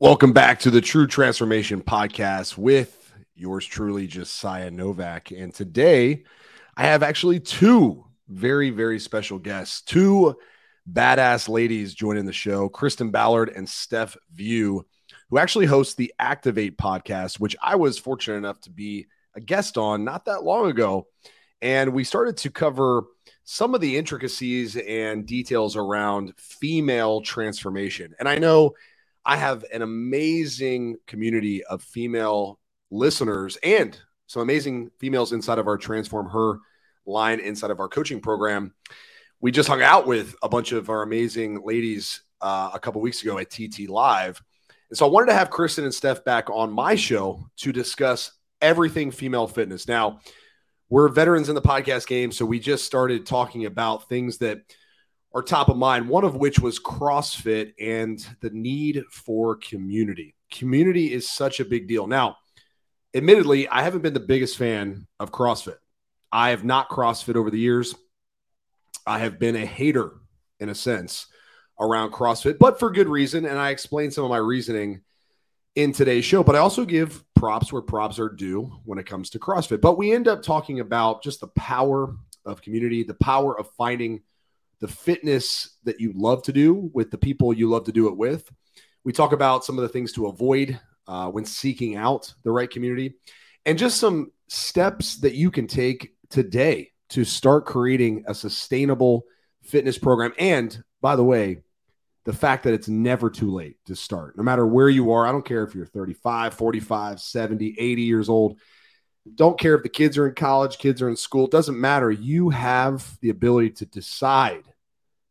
Welcome back to the True Transformation Podcast with yours truly, Josiah Novak. And today I have actually two very, very special guests, two badass ladies joining the show, Kristin Ballard and Steph Vieau, who actually host the Aktivate podcast, which I was fortunate enough to be a guest on not that long ago. And we started to cover some of the intricacies and details around female transformation. And I know I have an amazing community of female listeners and some amazing females inside of our Transform Her line inside of our coaching program. We just hung out with a bunch of our amazing ladies uh, a couple weeks ago at TT Live. And so I wanted to have Kristin and Steph back on my show to discuss everything female fitness. Now, we're veterans in the podcast game, so we just started talking about things that are top of mind, one of which was CrossFit and the need for community. Community is such a big deal. Now, admittedly, I haven't been the biggest fan of CrossFit. I have not CrossFit over the years. I have been a hater in a sense around CrossFit, but for good reason. And I explain some of my reasoning in today's show, but I also give props where props are due when it comes to CrossFit. But we end up talking about just the power of community, the power of finding the fitness that you love to do with the people you love to do it with. We talk about some of the things to avoid uh, when seeking out the right community and just some steps that you can take today to start creating a sustainable fitness program. And by the way, the fact that it's never too late to start, no matter where you are. I don't care if you're 35, 45, 70, 80 years old don't care if the kids are in college, kids are in school, it doesn't matter. You have the ability to decide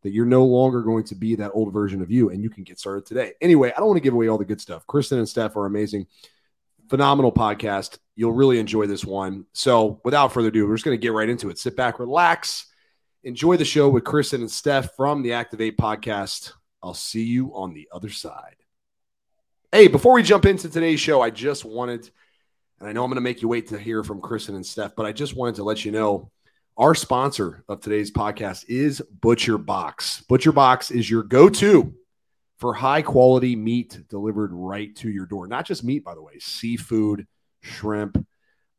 that you're no longer going to be that old version of you and you can get started today. Anyway, I don't want to give away all the good stuff. Kristin and Steph are amazing. Phenomenal podcast. You'll really enjoy this one. So, without further ado, we're just going to get right into it. Sit back, relax, enjoy the show with Kristin and Steph from the Aktivate podcast. I'll see you on the other side. Hey, before we jump into today's show, I just wanted and I know I'm going to make you wait to hear from Kristin and Steph, but I just wanted to let you know our sponsor of today's podcast is Butcher Box. Butcher Box is your go to for high quality meat delivered right to your door. Not just meat, by the way, seafood, shrimp.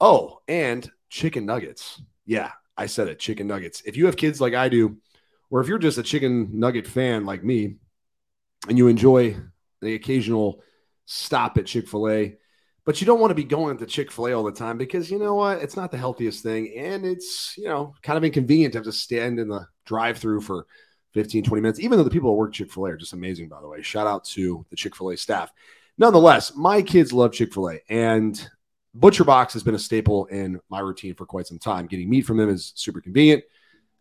Oh, and chicken nuggets. Yeah, I said it chicken nuggets. If you have kids like I do, or if you're just a chicken nugget fan like me and you enjoy the occasional stop at Chick fil A, but you don't want to be going to Chick fil A all the time because you know what? It's not the healthiest thing. And it's, you know, kind of inconvenient to have to stand in the drive through for 15, 20 minutes, even though the people that work Chick fil A are just amazing, by the way. Shout out to the Chick fil A staff. Nonetheless, my kids love Chick fil A, and Butcher Box has been a staple in my routine for quite some time. Getting meat from them is super convenient,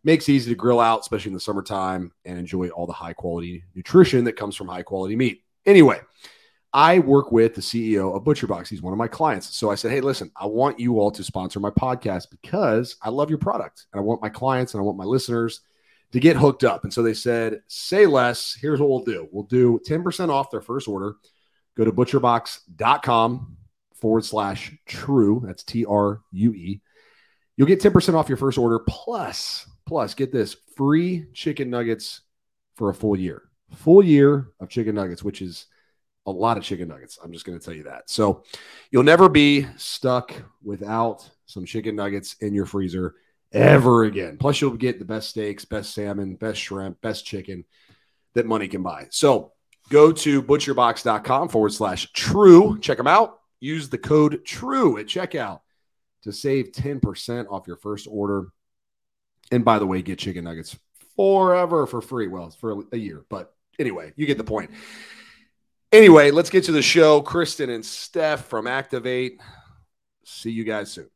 makes it easy to grill out, especially in the summertime, and enjoy all the high quality nutrition that comes from high quality meat. Anyway, I work with the CEO of ButcherBox. He's one of my clients. So I said, Hey, listen, I want you all to sponsor my podcast because I love your product and I want my clients and I want my listeners to get hooked up. And so they said, Say less. Here's what we'll do we'll do 10% off their first order. Go to butcherbox.com forward slash true. That's T R U E. You'll get 10% off your first order plus, plus, get this free chicken nuggets for a full year. Full year of chicken nuggets, which is a lot of chicken nuggets. I'm just going to tell you that. So you'll never be stuck without some chicken nuggets in your freezer ever again. Plus, you'll get the best steaks, best salmon, best shrimp, best chicken that money can buy. So go to butcherbox.com forward slash true. Check them out. Use the code true at checkout to save 10% off your first order. And by the way, get chicken nuggets forever for free. Well, it's for a year, but anyway, you get the point. Anyway, let's get to the show. Kristin and Steph from Aktivate. See you guys soon.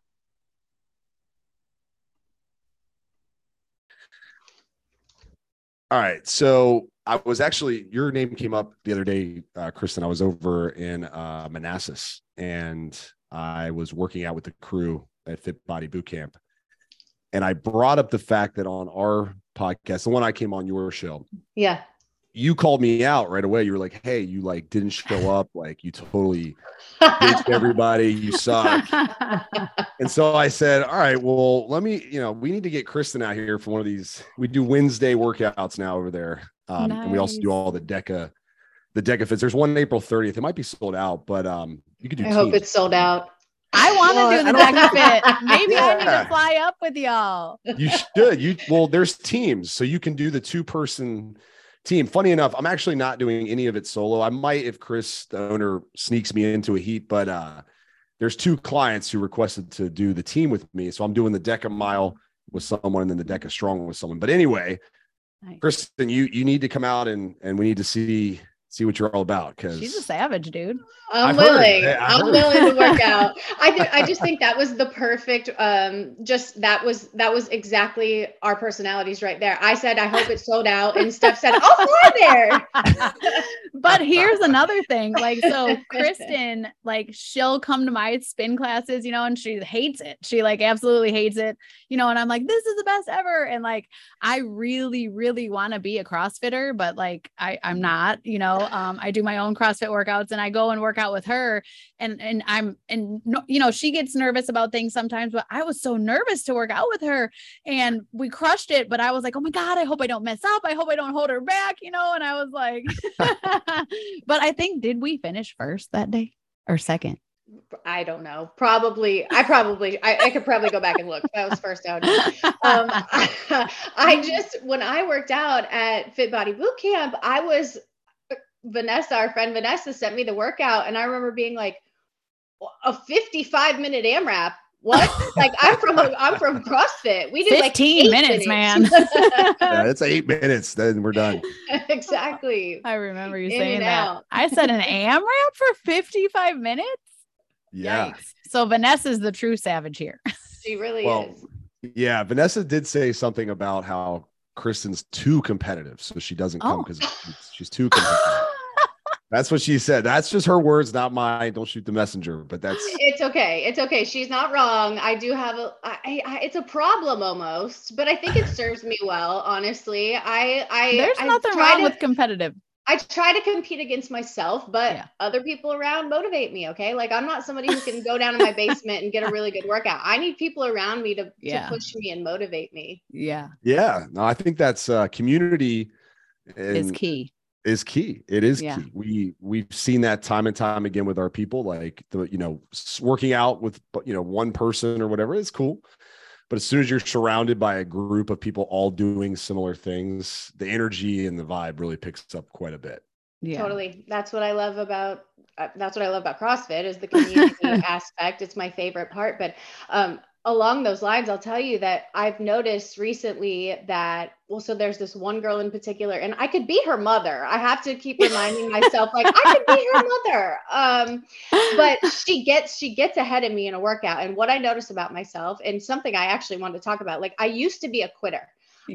All right. So I was actually, your name came up the other day, uh, Kristin. I was over in uh, Manassas and I was working out with the crew at Fit Body Boot Camp. And I brought up the fact that on our podcast, the one I came on your show. Yeah you called me out right away. You were like, "Hey, you like didn't show up. Like you totally ditched everybody. You suck." and so I said, "All right, well, let me. You know, we need to get Kristin out here for one of these. We do Wednesday workouts now over there, um, nice. and we also do all the DECA the DecaFits. There's one April 30th. It might be sold out, but um, you could do. I hope it's sold out. I want to Well, do the don't Deca Fit. Maybe I need Yeah. to fly up with y'all. You should. You well, there's teams, so you can do the two person team. Funny enough, I'm actually not doing any of it solo. I might if Chris, the owner, sneaks me into a heat, but uh there's two clients who requested to do the team with me. So I'm doing the Deca mile with someone and then the Deca strong with someone. But anyway, Nice. Kristin, you you need to come out and and we need to see see what you're all about because She's a savage, dude. I'm I've willing. Yeah, I've I'm willing to work out. I th- I just think that was the perfect um just that was that was exactly our personalities right there. I said I hope it's sold out and Steph said I'll fly there. but here's another thing like so kristin like she'll come to my spin classes you know and she hates it she like absolutely hates it you know and i'm like this is the best ever and like i really really want to be a crossfitter but like i i'm not you know um i do my own crossfit workouts and i go and work out with her and and i'm and you know she gets nervous about things sometimes but i was so nervous to work out with her and we crushed it but i was like oh my god i hope i don't mess up i hope i don't hold her back you know and i was like but i think did we finish first that day or second I don't know. Probably I probably I, I could probably go back and look. That was first out. Um, I just when I worked out at Fit Body Boot Camp, I was Vanessa, our friend Vanessa, sent me the workout, and I remember being like, a 55 minute AMRAP. What? like I'm from I'm from CrossFit. We do like 15 eight minutes, man. yeah, it's eight minutes, then we're done. exactly. i remember you In saying that out. i said an amrap for 55 minutes Yeah. Yikes. so vanessa's the true savage here She really Well, is. yeah, Vanessa did say something about how Kristin's too competitive, so she doesn't come Oh. because she's too competitive. That's what she said. That's just her words, not mine. Don't shoot the messenger. But that's It's okay. It's okay. She's not wrong. I do have a. I, I, it's a problem almost, but I think it serves me well. Honestly, I. I. there's I nothing try wrong to, with competitive I try to compete against myself, but Yeah. other people around motivate me. Okay, like I'm not somebody who can go down in my basement and get a really good workout. I need people around me to, Yeah. to push me and motivate me. yeah yeah. No, I think that's uh community and is key is key. It is Yeah. key. We we've seen that time and time again with our people. Like the you know working out with you know one person or whatever is cool, but as soon as you're surrounded by a group of people all doing similar things, the energy and the vibe really picks up quite a bit. yeah Totally. That's what I love about. Uh, that's what I love about CrossFit is the community aspect. It's my favorite part. But um, along those lines, I'll tell you that I've noticed recently that well, so there's this one girl in particular, and I could be her mother. I have to keep reminding myself, like I could be her mother. Um, but she gets she gets ahead of me in a workout. And what I notice about myself, and something I actually wanted to talk about, like I used to be a quitter.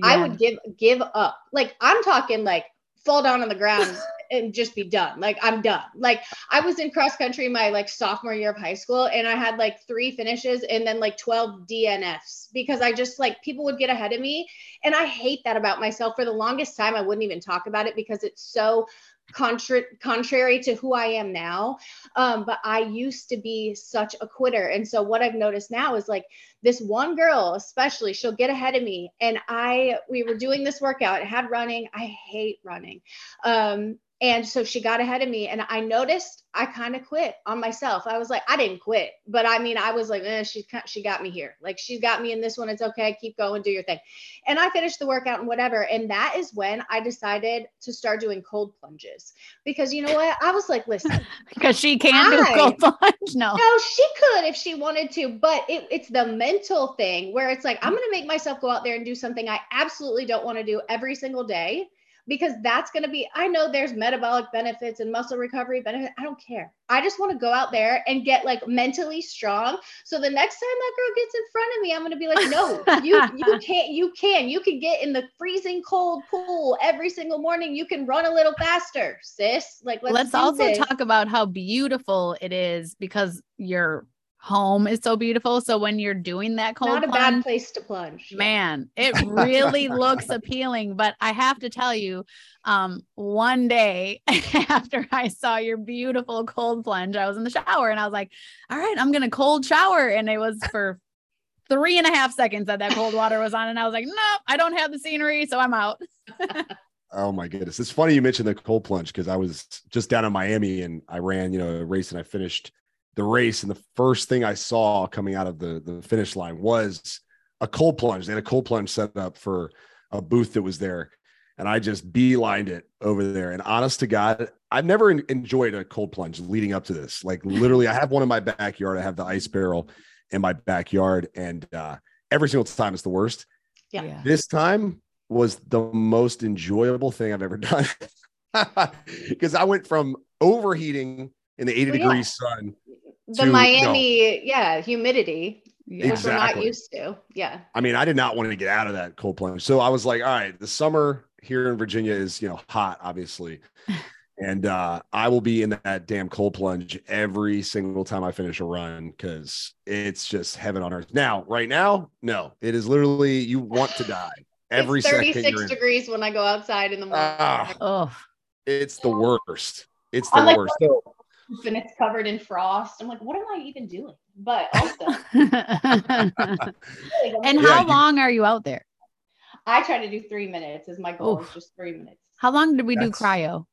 I would give give up. Like I'm talking like fall down on the ground and just be done. Like I'm done. Like I was in cross country my like sophomore year of high school and I had like three finishes and then like 12 DNFs because I just like people would get ahead of me and I hate that about myself. For the longest time I wouldn't even talk about it because it's so contra- contrary to who I am now. Um, but I used to be such a quitter. And so what I've noticed now is like this one girl, especially, she'll get ahead of me. And I, we were doing this workout, it had running. I hate running. Um, and so she got ahead of me, and I noticed I kind of quit on myself. I was like, I didn't quit, but I mean, I was like, eh, she she got me here. Like she's got me in this one. It's okay. Keep going, do your thing. And I finished the workout and whatever. And that is when I decided to start doing cold plunges because you know what? I was like, listen, because she can do I- cold plunge. No. no, she could if she wanted to, but it, it's the mental thing where it's like, I'm going to make myself go out there and do something I absolutely don't want to do every single day because that's going to be, I know there's metabolic benefits and muscle recovery benefits. I don't care. I just want to go out there and get like mentally strong. So the next time that girl gets in front of me, I'm going to be like, no, you, you can't, you can, you can get in the freezing cold pool every single morning. You can run a little faster, sis. Like, let's, Let's also this. talk about how beautiful it is because your home is so beautiful. So when you're doing that cold Not a plunge, bad place to plunge. man it really looks appealing but i have to tell you um one day after i saw your beautiful cold plunge i was in the shower and i was like all right i'm gonna cold shower and it was for three and a half seconds that that cold water was on and i was like no i don't have the scenery so i'm out Oh my goodness. It's funny you mentioned the cold plunge because I was just down in Miami and I ran, you know, a race and I finished the race. And the first thing I saw coming out of the, the finish line was a cold plunge. They had a cold plunge set up for a booth that was there. And I just beelined it over there. And honest to God, I've never enjoyed a cold plunge leading up to this. Like literally, I have one in my backyard. I have the ice barrel in my backyard. And uh, every single time it's the worst. Yeah. This time was the most enjoyable thing I've ever done because I went from overheating in the 80 Well, yeah. degrees sun. The to- Miami, yeah, humidity, Yeah. which we're not used to. Yeah. I mean, I did not want to get out of that cold plunge. So I was like, all right, the summer here in Virginia is, you know, hot, obviously. And uh, I will be in that damn cold plunge every single time I finish a run because it's just heaven on earth. Now, right now, no, it is literally you want to die every it's second. 36 degrees when I go outside in the morning. Ah. Oh, It's the worst. It's the I'm like- worst. So, and it's covered in frost. I'm like, what am I even doing? But also, and and Yeah, how you- long are you out there? I try to do three minutes. Is my goal? Oof. Is just three minutes. How long did we do cryo?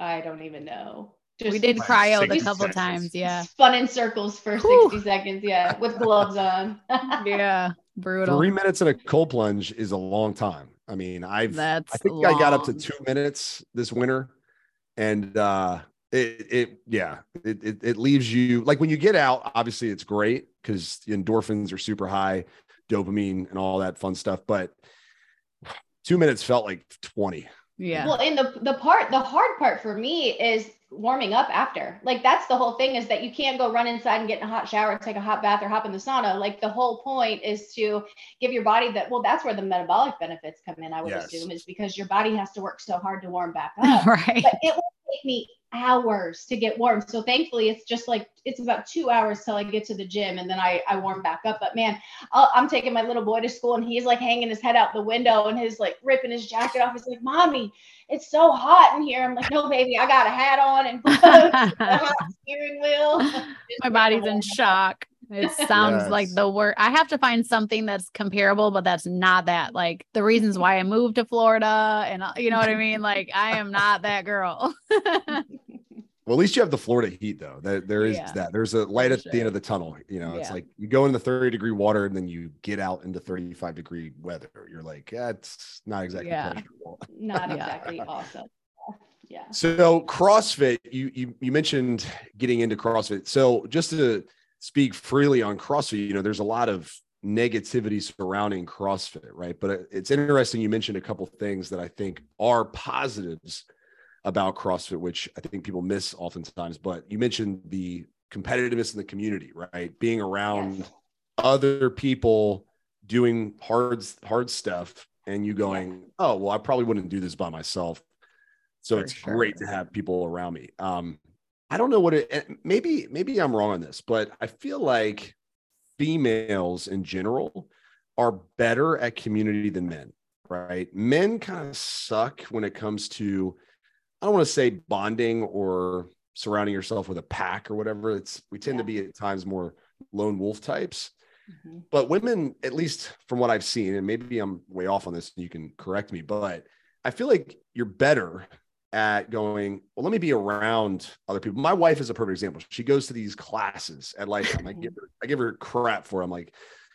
I don't even know. Just We did cryo a couple seconds. times. Yeah. spun in circles for Whew. 60 seconds. Yeah, with gloves on. Yeah. Brutal. three minutes in a cold plunge is a long time. I mean, I've That's I think I got up to two minutes this winter, and uh, it it yeah it, it it leaves you like when you get out. Obviously, it's great because the endorphins are super high, dopamine and all that fun stuff. But two minutes felt like twenty. Yeah. Well, and the the part, the hard part for me is warming up after. Like that's the whole thing is that you can't go run inside and get in a hot shower, take a hot bath, or hop in the sauna. Like the whole point is to give your body that. Well, that's where the metabolic benefits come in. I would Yes. assume is because your body has to work so hard to warm back up. right. but it will take me hours to get warm. So thankfully, it's just like it's about two hours till I get to the gym, and then I I warm back up. But man, i I'm taking my little boy to school, and he's like hanging his head out the window, and he's like ripping his jacket off. He's like, "Mommy, it's so hot in here." I'm like, "No, baby, I got a hat on and steering wheel." My body's in shock. It sounds like the worst. I have to find something that's comparable, but that's not that. Like the reasons why I moved to Florida, and you know what I mean. Like I am not that girl. Well, at least you have the Florida heat, though. There, there is Yeah. that. There's a light For at the end of the tunnel. You know, it's Yeah. like you go in the 30 degree water and then you get out into 35 degree weather. You're like, yeah, it's not exactly Yeah. pleasurable. Not exactly awesome. Yeah. So CrossFit, you you you mentioned getting into CrossFit. So just to speak freely on CrossFit, you know, there's a lot of negativity surrounding CrossFit, right? But it's interesting you mentioned a couple things that I think are positives about CrossFit, which I think people miss oftentimes. But you mentioned the competitiveness in the community, right? Being around Yes. other people doing hard hard stuff and you going, "Oh, well, I probably wouldn't do this by myself." So For it's sure. great to have people around me. Um, I don't know what it. Maybe maybe I'm wrong on this, but I feel like females in general are better at community than men. Right? Men kind of suck when it comes to. I don't want to say bonding or surrounding yourself with a pack or whatever. It's we tend to be at times more lone wolf types Mhm. but women at least from what i've seen and maybe i'm way off on this and you can correct me but i feel like you're better at going well let me be around other people. My wife is a perfect example. She goes to these classes at lifetime i give her i give her crap for it. i'm like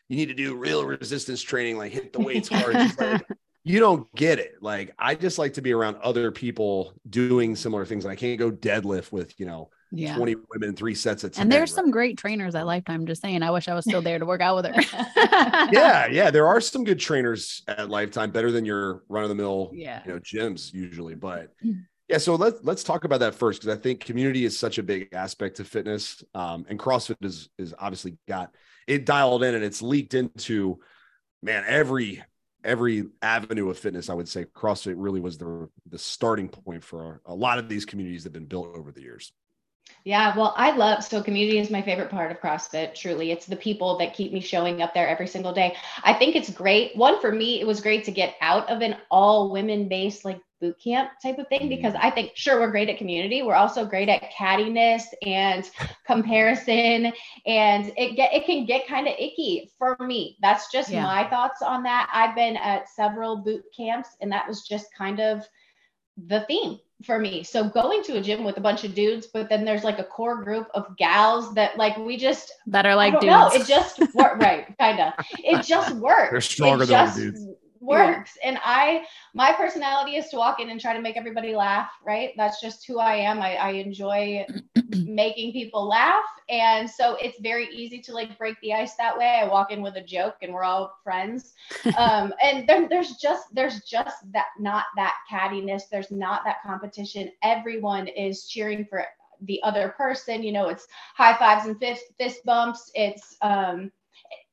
you need to do real resistance training like hit the weights hard. Like, you don't get it. Like i just like to be around other people doing similar things and i can't go deadlift with you know yeah. 20 women three sets of 10 And there's right? some great trainers at Lifetime. Just saying, I wish I was still there to work out with her. yeah, yeah, there are some good trainers at Lifetime, better than your run of the mill, Yeah. you know, gyms usually. But Mm. yeah, so let's let's talk about that first because I think community is such a big aspect to fitness, um, and CrossFit is is obviously got it dialed in and it's leaked into man every every avenue of fitness. I would say CrossFit really was the the starting point for a lot of these communities that have been built over the years. Yeah, well, I love so community is my favorite part of CrossFit. Truly, it's the people that keep me showing up there every single day. I think it's great. One for me, it was great to get out of an all women based like boot camp type of thing mm-hmm. because I think sure we're great at community. We're also great at cattiness and comparison, and it get it can get kind of icky for me. That's just yeah. my thoughts on that. I've been at several boot camps, and that was just kind of the theme for me. So going to a gym with a bunch of dudes, but then there's like a core group of gals that like we just that are like dudes. No, it just worked. right, kind of. It just works. They're stronger it than dudes works. Yeah. And I, my personality is to walk in and try to make everybody laugh, right? That's just who I am. I, I enjoy making people laugh. And so it's very easy to like break the ice that way. I walk in with a joke and we're all friends. Um, and there, there's just, there's just that, not that cattiness. There's not that competition. Everyone is cheering for the other person. You know, it's high fives and fist, fist bumps. It's, um,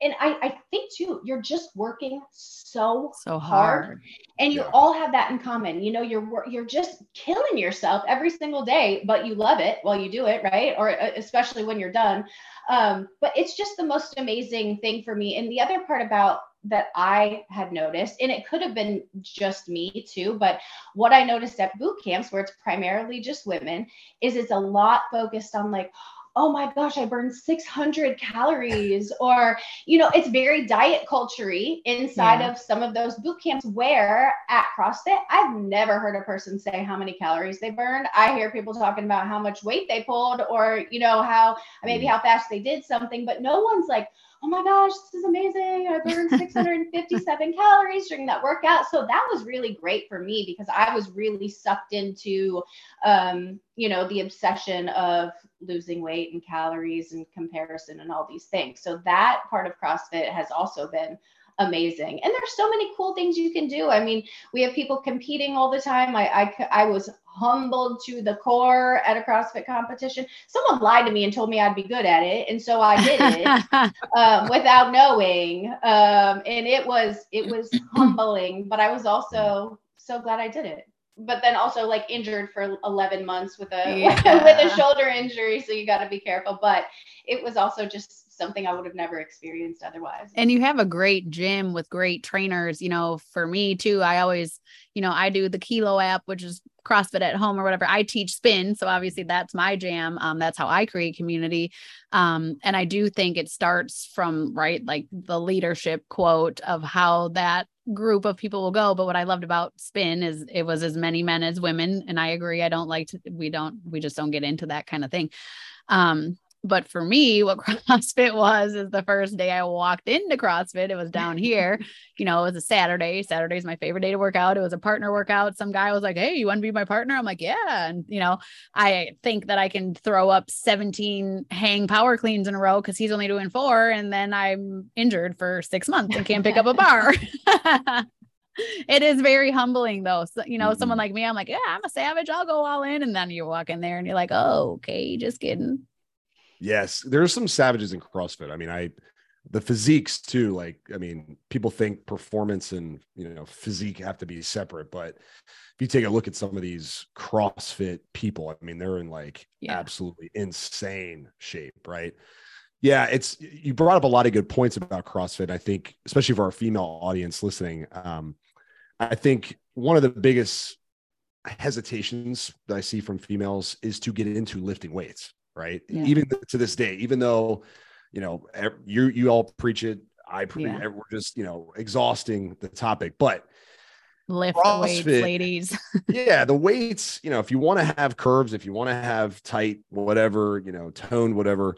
and I, I think too, you're just working so so hard, hard. and you yeah. all have that in common. You know, you're you're just killing yourself every single day, but you love it while you do it, right? Or uh, especially when you're done. Um, but it's just the most amazing thing for me. And the other part about that I had noticed, and it could have been just me too, but what I noticed at boot camps, where it's primarily just women, is it's a lot focused on like, oh my gosh, I burned 600 calories. Or, you know, it's very diet culture inside yeah. of some of those boot camps where at CrossFit, I've never heard a person say how many calories they burned. I hear people talking about how much weight they pulled or, you know, how maybe mm. how fast they did something, but no one's like, oh my gosh, this is amazing. I burned 657 calories during that workout. So that was really great for me because I was really sucked into, um, you know, the obsession of losing weight and calories and comparison and all these things. So that part of CrossFit has also been amazing. And there's so many cool things you can do. I mean, we have people competing all the time. I, I, I was humbled to the core at a CrossFit competition. Someone lied to me and told me I'd be good at it, and so I did it um, without knowing. Um, and it was it was humbling, but I was also so glad I did it. But then also like injured for 11 months with a yeah. with a shoulder injury, so you got to be careful. But it was also just something I would have never experienced otherwise. And you have a great gym with great trainers. You know, for me too, I always, you know, I do the Kilo app, which is CrossFit at home or whatever. I teach spin. So obviously that's my jam. Um, that's how I create community. Um, and I do think it starts from right, like the leadership quote of how that group of people will go. But what I loved about spin is it was as many men as women. And I agree. I don't like to, we don't, we just don't get into that kind of thing. Um, but for me, what CrossFit was is the first day I walked into CrossFit. It was down here. you know, it was a Saturday. Saturday is my favorite day to work out. It was a partner workout. Some guy was like, Hey, you want to be my partner? I'm like, Yeah. And, you know, I think that I can throw up 17 hang power cleans in a row because he's only doing four. And then I'm injured for six months and can't pick up a bar. it is very humbling though. So, you know, mm-hmm. someone like me, I'm like, yeah, I'm a savage. I'll go all in. And then you walk in there and you're like, oh, okay, just kidding. Yes, there's some savages in CrossFit. I mean, I the physiques too. Like, I mean, people think performance and you know physique have to be separate, but if you take a look at some of these CrossFit people, I mean, they're in like yeah. absolutely insane shape, right? Yeah, it's you brought up a lot of good points about CrossFit. I think, especially for our female audience listening, um, I think one of the biggest hesitations that I see from females is to get into lifting weights right? Yeah. Even to this day, even though you know you you all preach it, I preach. Yeah. We're just you know exhausting the topic, but lift CrossFit, weights, ladies. yeah, the weights. You know, if you want to have curves, if you want to have tight, whatever, you know, toned, whatever,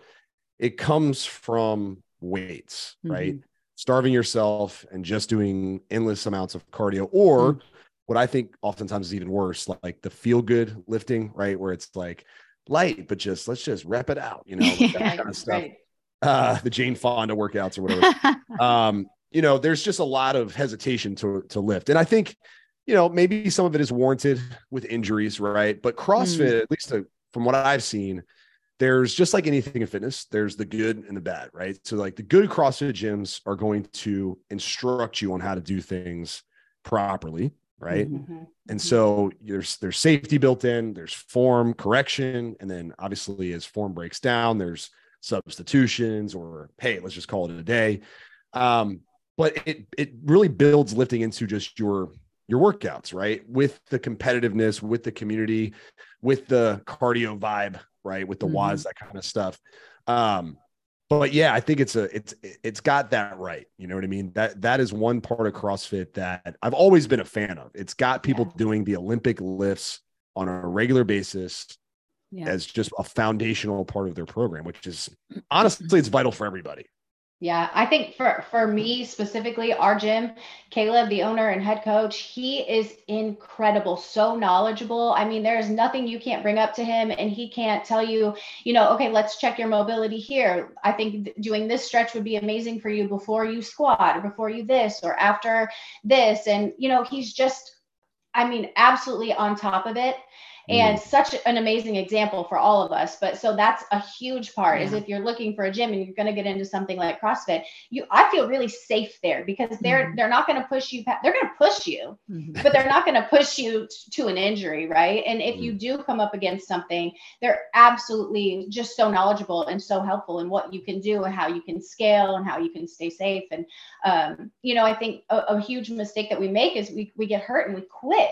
it comes from weights, mm-hmm. right? Starving yourself and just doing endless amounts of cardio, or mm-hmm. what I think oftentimes is even worse, like the feel good lifting, right? Where it's like, light, but just let's just rep it out, you know, that kind of stuff. Right. Uh, the Jane Fonda workouts or whatever. um, you know, there's just a lot of hesitation to to lift, and I think, you know, maybe some of it is warranted with injuries, right? But CrossFit, mm. at least to, from what I've seen, there's just like anything in fitness, there's the good and the bad, right? So, like the good CrossFit gyms are going to instruct you on how to do things properly, right? Mm-hmm. And mm-hmm. so there's there's safety built in, there's form correction, and then obviously as form breaks down, there's substitutions or hey, let's just call it a day. Um, but it it really builds lifting into just your your workouts, right? With the competitiveness, with the community, with the cardio vibe, right? With the Mhm. WADs, that kind of stuff. Um, but yeah, I think it's a it's it's got that right. You know what I mean? That that is one part of CrossFit that I've always been a fan of. It's got people doing the Olympic lifts on a regular basis Yeah. as just a foundational part of their program, which is honestly it's vital for everybody. Yeah, I think for for me specifically, our gym, Caleb, the owner and head coach, he is incredible, so knowledgeable. I mean, there's nothing you can't bring up to him, and he can't tell you, you know, okay, let's check your mobility here. I think doing this stretch would be amazing for you before you squat, or before you this, or after this, and you know, he's just, I mean, absolutely on top of it and such an amazing example for all of us but so that's a huge part is if you're looking for a gym and you're going to get into something like crossfit you i feel really safe there because they're Mhm. they're not going to push you they're going to push you Mhm. but they're not going to push you t- to an injury right? And if you do come up against something they're absolutely just so knowledgeable and so helpful in what you can do and how you can scale and how you can stay safe. And um, you know i think a, a huge mistake that we make is we, we get hurt and we quit.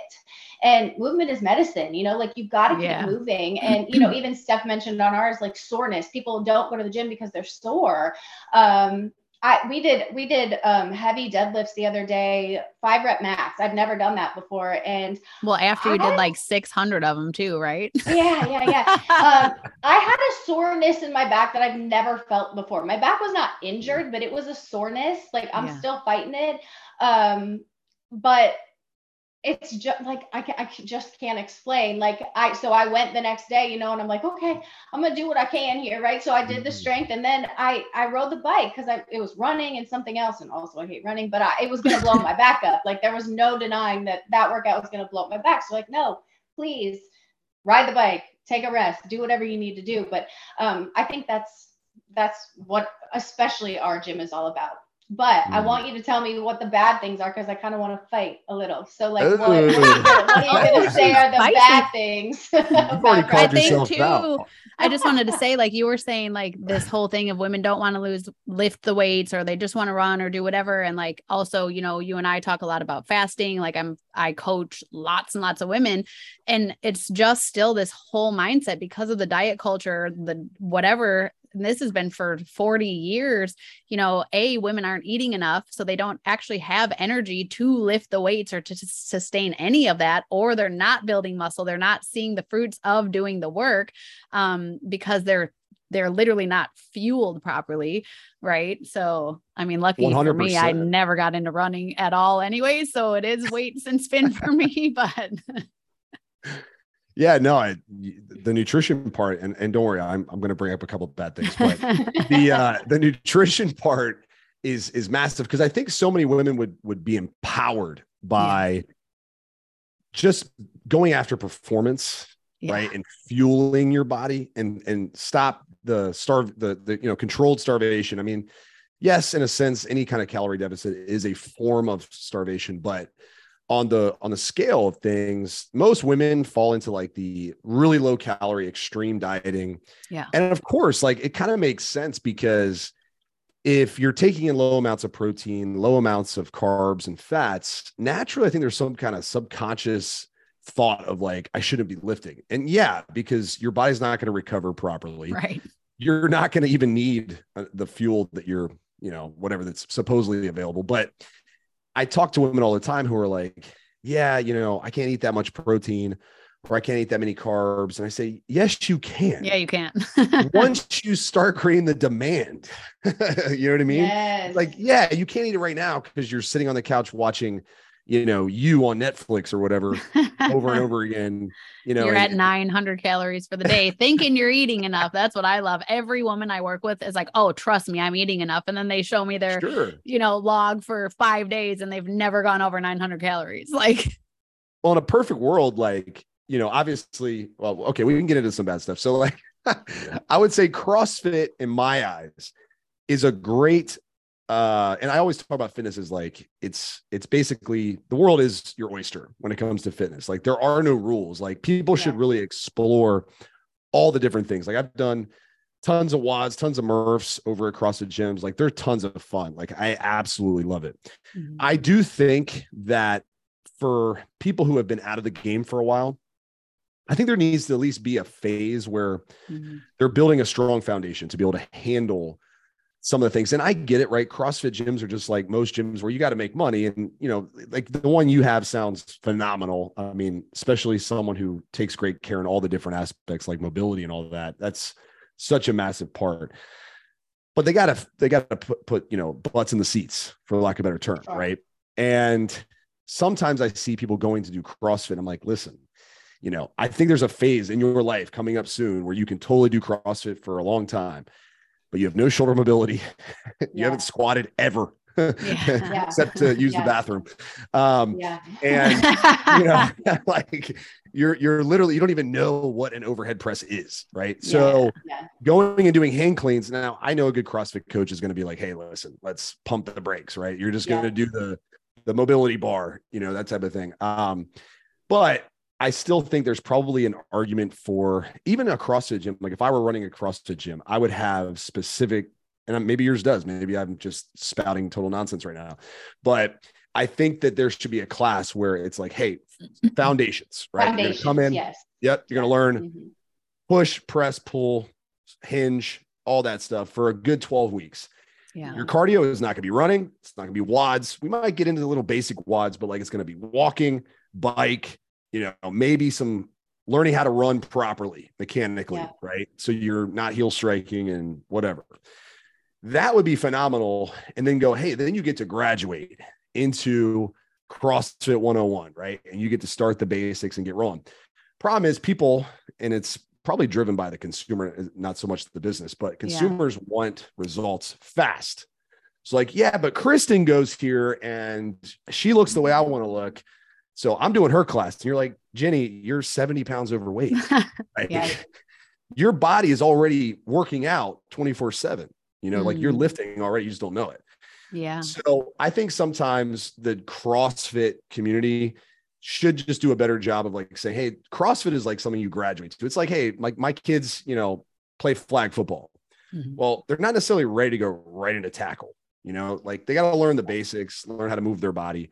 And movement is medicine you know like you've got to keep Yeah. moving and you know even steph mentioned on ours like soreness people don't go to the gym because they're sore um I, we did we did um, heavy deadlifts the other day, five rep max. I've never done that before, and Well, after you I- did like 600 of them too, right? yeah, yeah, yeah. Um, I had a soreness in my back that I've never felt before. My back was not injured, but it was a soreness. Like I'm Yeah. still fighting it. Um, but it's just like I, can, I just can't explain. Like I, so I went the next day, you know, and I'm like, okay, I'm gonna do what I can here, right? So I did the Mhm. strength, and then I I rode the bike because I it was running and something else, and also I hate running, but I, it was gonna blow my back up. Like there was no denying that that workout was gonna blow up my back. So like, no, please ride the bike, take a rest, do whatever you need to do. But um, I think that's that's what especially our gym is all about. But I Mm. want you to tell me what the bad things are because I kind of want to fight a little. So like, what, what, are you gonna- what are going to say are the Spicy. bad things? You've called I think too- out. I just wanted to say, like you were saying, like this whole thing of women don't want to lose, lift the weights, or they just want to run or do whatever. And like also, you know, you and I talk a lot about fasting. Like I'm, I coach lots and lots of women, and it's just still this whole mindset because of the diet culture, the whatever. And this has been for 40 years. You know, a women aren't eating enough, so they don't actually have energy to lift the weights or to sustain any of that, or they're not building muscle. They're not seeing the fruits of doing the work um, because they're they're literally not fueled properly, right? So, I mean, lucky for me, I never got into running at all, anyway. So it is weights and spin for me, but Yeah, no, I the nutrition part, and, and don't worry, I'm I'm gonna bring up a couple of bad things, but the uh the nutrition part is is massive because I think so many women would would be empowered by just going after performance, Yeah. right? And fueling your body and and stop the starve the the you know controlled starvation. I mean, yes, in a sense, any kind of calorie deficit is a form of starvation, but on the on the scale of things most women fall into like the really low calorie extreme dieting Yeah. and of course like it kind of makes sense because if you're taking in low amounts of protein low amounts of carbs and fats naturally i think there's some kind of subconscious thought of like i shouldn't be lifting and yeah because your body's not going to recover properly right. you're not going to even need uh, the fuel that you're, you know, whatever that's supposedly available. But I talk to women all the time who are like, yeah, you know, I can't eat that much protein or I can't eat that many carbs. And I say, yes, you can. Yeah, you can. Once you start creating the demand, you know what I mean? yes. Like, yeah, you can't eat it right now because you're sitting on the couch watching, you know, you on Netflix or whatever over and over again. You know, you're and- at 900 calories for the day, thinking you're eating enough. That's what I love. Every woman I work with is like, "Oh, trust me, I'm eating enough," and then they show me their, sure. you know, log for five days, and they've never gone over 900 calories. Like, well, in a perfect world, like, you know, obviously, well, okay, we can get into some bad stuff. So, like, I would say CrossFit, in my eyes, is a great, uh, and I always talk about fitness as like it's it's basically the world is your oyster when it comes to fitness. Like there are no rules. Like people should really explore all the different things. Like I've done tons of wads, tons of Murphs over across the gyms. Like they're tons of fun. Like I absolutely love it. Mhm. I do think that for people who have been out of the game for a while, I think there needs to at least be a phase where Mhm. they're building a strong foundation to be able to handle some of the things. And I get it, right? CrossFit gyms are just like most gyms where you got to make money. And, you know, like the one you have sounds phenomenal. I mean, especially someone who takes great care in all the different aspects like mobility and all that. That's such a massive part. But they got to, they got to put, put, you know, butts in the seats for lack of a better term. Right. And sometimes I see people going to do CrossFit. I'm like, listen, you know, I think there's a phase in your life coming up soon where you can totally do CrossFit for a long time, but you have no shoulder mobility. you Yeah. haven't squatted ever, Yeah. except to use Yeah. the bathroom. Um, Yeah. and you know, like you're you're literally you don't even know what an overhead press is, right? So going and doing hang cleans. Now I know a good CrossFit coach is going to be like, hey, listen, let's pump the brakes, right? You're just going to do the the mobility bar, you know, that type of thing. Um, but I still think there's probably an argument for even across the gym. Like if I were running across the gym, I would have specific, and maybe yours does. Maybe I'm just spouting total nonsense right now, but I think that there should be a class where it's like, hey, foundations, right? Foundations, come in. Yes. Yep, you're gonna learn Mhm. push, press, pull, hinge, all that stuff for a good 12 weeks. yeah. Your cardio is not going to be running. It's not going to be wads. We might get into the little basic wads, but like it's going to be walking, bike, you know, maybe some learning how to run properly mechanically, Yeah. right? So you're not heel striking and whatever. That would be phenomenal. And then go, hey, then you get to graduate into CrossFit 101, right? And you get to start the basics and get rolling. Problem is, people, and it's probably driven by the consumer, not so much the business, but consumers want results fast. So, like, yeah, but Kristin goes here and she looks the way I want to look. So I'm doing her class. And you're like, Jenny, you're 70 pounds overweight. Right? Yeah. Your body is already working out 24 7. You know, like you're Mm. lifting already, you just don't know it. yeah. So I think sometimes the CrossFit community should just do a better job of like saying, hey, CrossFit is like something you graduate to. It's like, hey, like my kids, you know, play flag football. Mhm. Well, they're not necessarily ready to go right into tackle. You know, like they got to learn the basics, learn how to move their body.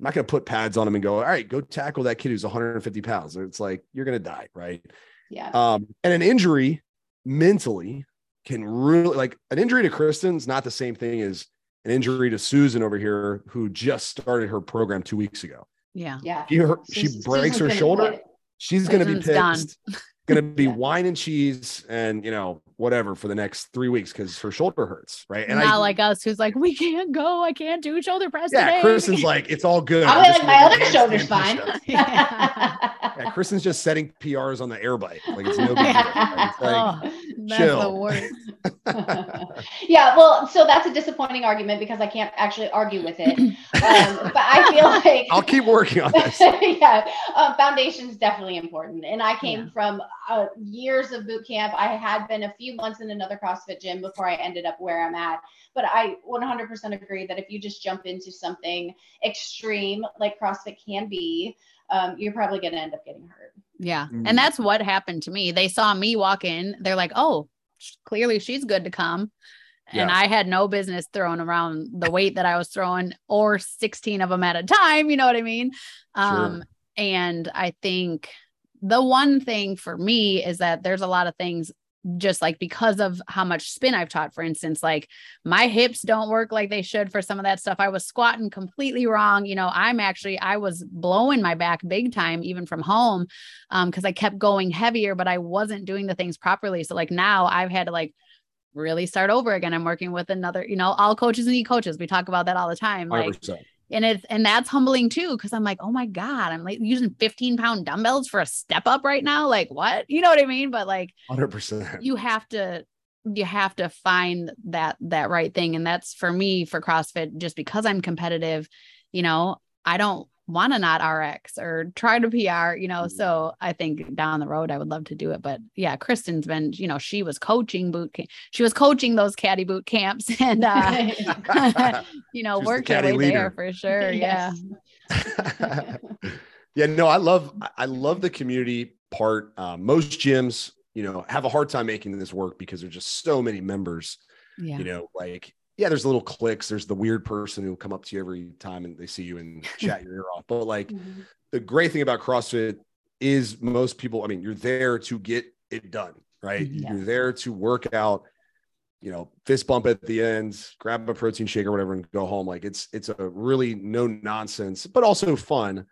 I'm not going to put pads on him and go, all right, go tackle that kid who's 150 pounds. It's like you're going to die, right? Yeah. Um, and an injury mentally can really like an injury to Kristin's not the same thing as an injury to Susan over here who just started her program two weeks ago. Yeah. yeah. She, her, she breaks her Susan's gonna shoulder. quit. She's going to be pissed. Going to be Yeah. wine and cheese and you know whatever for the next three weeks because her shoulder hurts, right? And Not I, like us, who's like, we can't go. I can't do shoulder press yeah, today. Kristin's like, it's all good. Oh, I'm I'm like, my other do shoulder's fine. yeah. Yeah, Kristin's just setting PRs on the air bike. Like it's no big deal. Like, it's like, oh, that's chill. the worst. yeah, well, so that's a disappointing argument because I can't actually argue with it. Um, but I feel like I'll keep working on this. yeah, uh, foundation's definitely important. And I came Yeah. from uh, years of boot camp. I had been a few months in another CrossFit gym before I ended up where I'm at. But I 100% agree that if you just jump into something extreme like CrossFit can be, um, you're probably going to end up getting hurt. Yeah. Mm. And that's what happened to me. They saw me walk in. They're like, oh, clearly she's good to come. And Yeah. I had no business throwing around the weight that I was throwing or 16 of them at a time. You know what I mean? Um, and I think the one thing for me is that there's a lot of things just like because of how much spin I've taught, for instance, like my hips don't work like they should for some of that stuff. I was squatting completely wrong. You know, I'm actually, I was blowing my back big time, even from home, um, because I kept going heavier, but I wasn't doing the things properly. So, like, now I've had to like really start over again. I'm working with another, you know, all coaches need coaches. We talk about that all the time. Like, 100%. And it's and that's humbling too because i'm like oh my god i'm like using 15 pound dumbbells for a step up right now? Like what? You know what i mean? But like 100%. you have to you have to find that that right thing. And that's for me for crossfit just because i'm competitive you know i don't want to not rx or try to pr you know so i think down the road i would love to do it but yeah kristin's been you know she was coaching boot camp she was coaching those catty boot camps and uh you know She was the her way leader. there for sure yeah Yes. yeah, no, I love I love the community part. Um, most gyms, you know, have a hard time making this work because there's just so many members. yeah You know, like yeah, there's little clicks. There's the weird person who will come up to you every time and they see you and chat your ear off. But like Mhm. the great thing about CrossFit is most people, I mean, you're there to get it done, right? Mhm. You're there to work out, you know, fist bump at the end, grab a protein shake or whatever, and go home. Like it's it's a really no nonsense, but also fun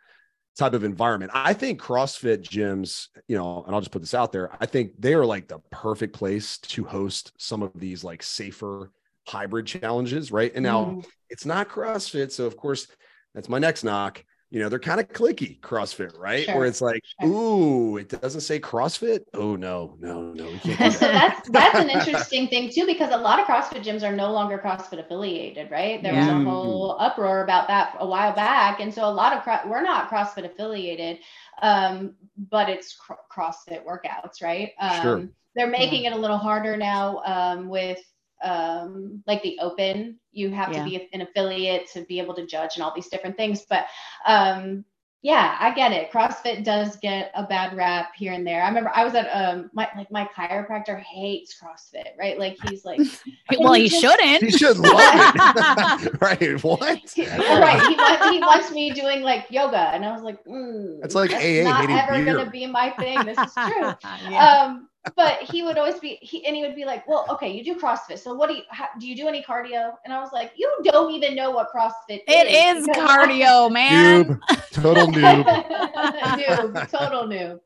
type of environment. I think CrossFit gyms, you know, and I'll just put this out there, I think they are like the perfect place to host some of these like safer hybrid challenges, right? And now Mhm. it's not CrossFit. So of course, that's my next knock. You know, they're kind of clicky CrossFit, right? Sure. Where it's like, Sure. ooh, it doesn't say CrossFit. Oh no, no, no, we can't so that's that's an interesting thing too because a lot of CrossFit gyms are no longer CrossFit affiliated, right? There was a whole uproar about that a while back, and so a lot of cro- we're not CrossFit affiliated, um, but it's cr- CrossFit workouts, right? Um, Sure. They're making it a little harder now um, with um, like the Open. You have Yeah. to be an affiliate to be able to judge and all these different things, but um, yeah, I get it. CrossFit does get a bad rap here and there. I remember I was at um my like my chiropractor hates CrossFit, right? Like he's like well, you he just- shouldn't. You should love it. right. What? right. He wants he wants me doing like yoga. And I was like, mm, That's like AA not ever beer. gonna be my thing. This is true. Yeah. um but he would always be he and he would be like well okay you do crossfit so what do you how, do you do any cardio and i was like you don't even know what crossfit it is because- cardio, man. Noob. Total noob. noob total noob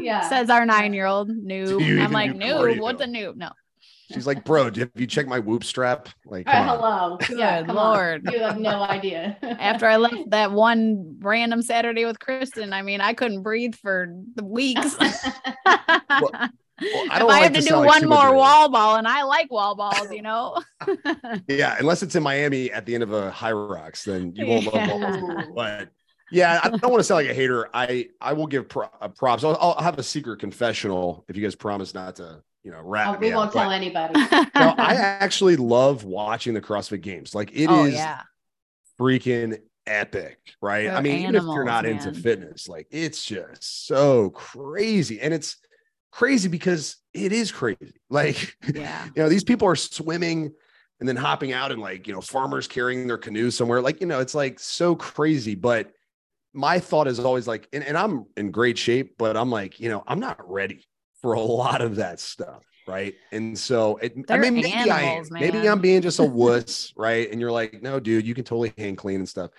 Yeah. Says our nine year old noob. Do I'm like, do noob. cardio? What's a noob? No. She's like, bro, have you checked my whoop strap? Like, All right, come on. hello yeah Good come Lord. on. you have no idea After I left that one random Saturday with Kristin, I mean, I couldn't breathe for the weeks. Well, I if don't I like have to to do sound like one more wall ball, and I like wall balls, you know. Yeah, unless it's in Miami at the end of a Hyrox, then you won't Yeah. love balls. But yeah, I don't want to sound like a hater. I I will give pro- uh, props. I'll, I'll have a secret confessional if you guys promise not to, you know, rat Oh, we won't But, tell anybody no, I actually love watching the CrossFit Games. Like it is oh yeah, freaking epic, right? I They're mean, even if you're animals, not into fitness, like it's just so crazy, and it's crazy because it is crazy. Like yeah. you know, these people are swimming and then hopping out and like, you know, farmers carrying their canoes somewhere. Like, you know, it's like so crazy. But my thought is always like, and, and I'm in great shape, but I'm like, you know, I'm not ready for a lot of that stuff. Right. And so it, I mean, maybe I am. Maybe. I'm being just a wuss. right. And you're like, no, dude, you can totally hang clean and stuff.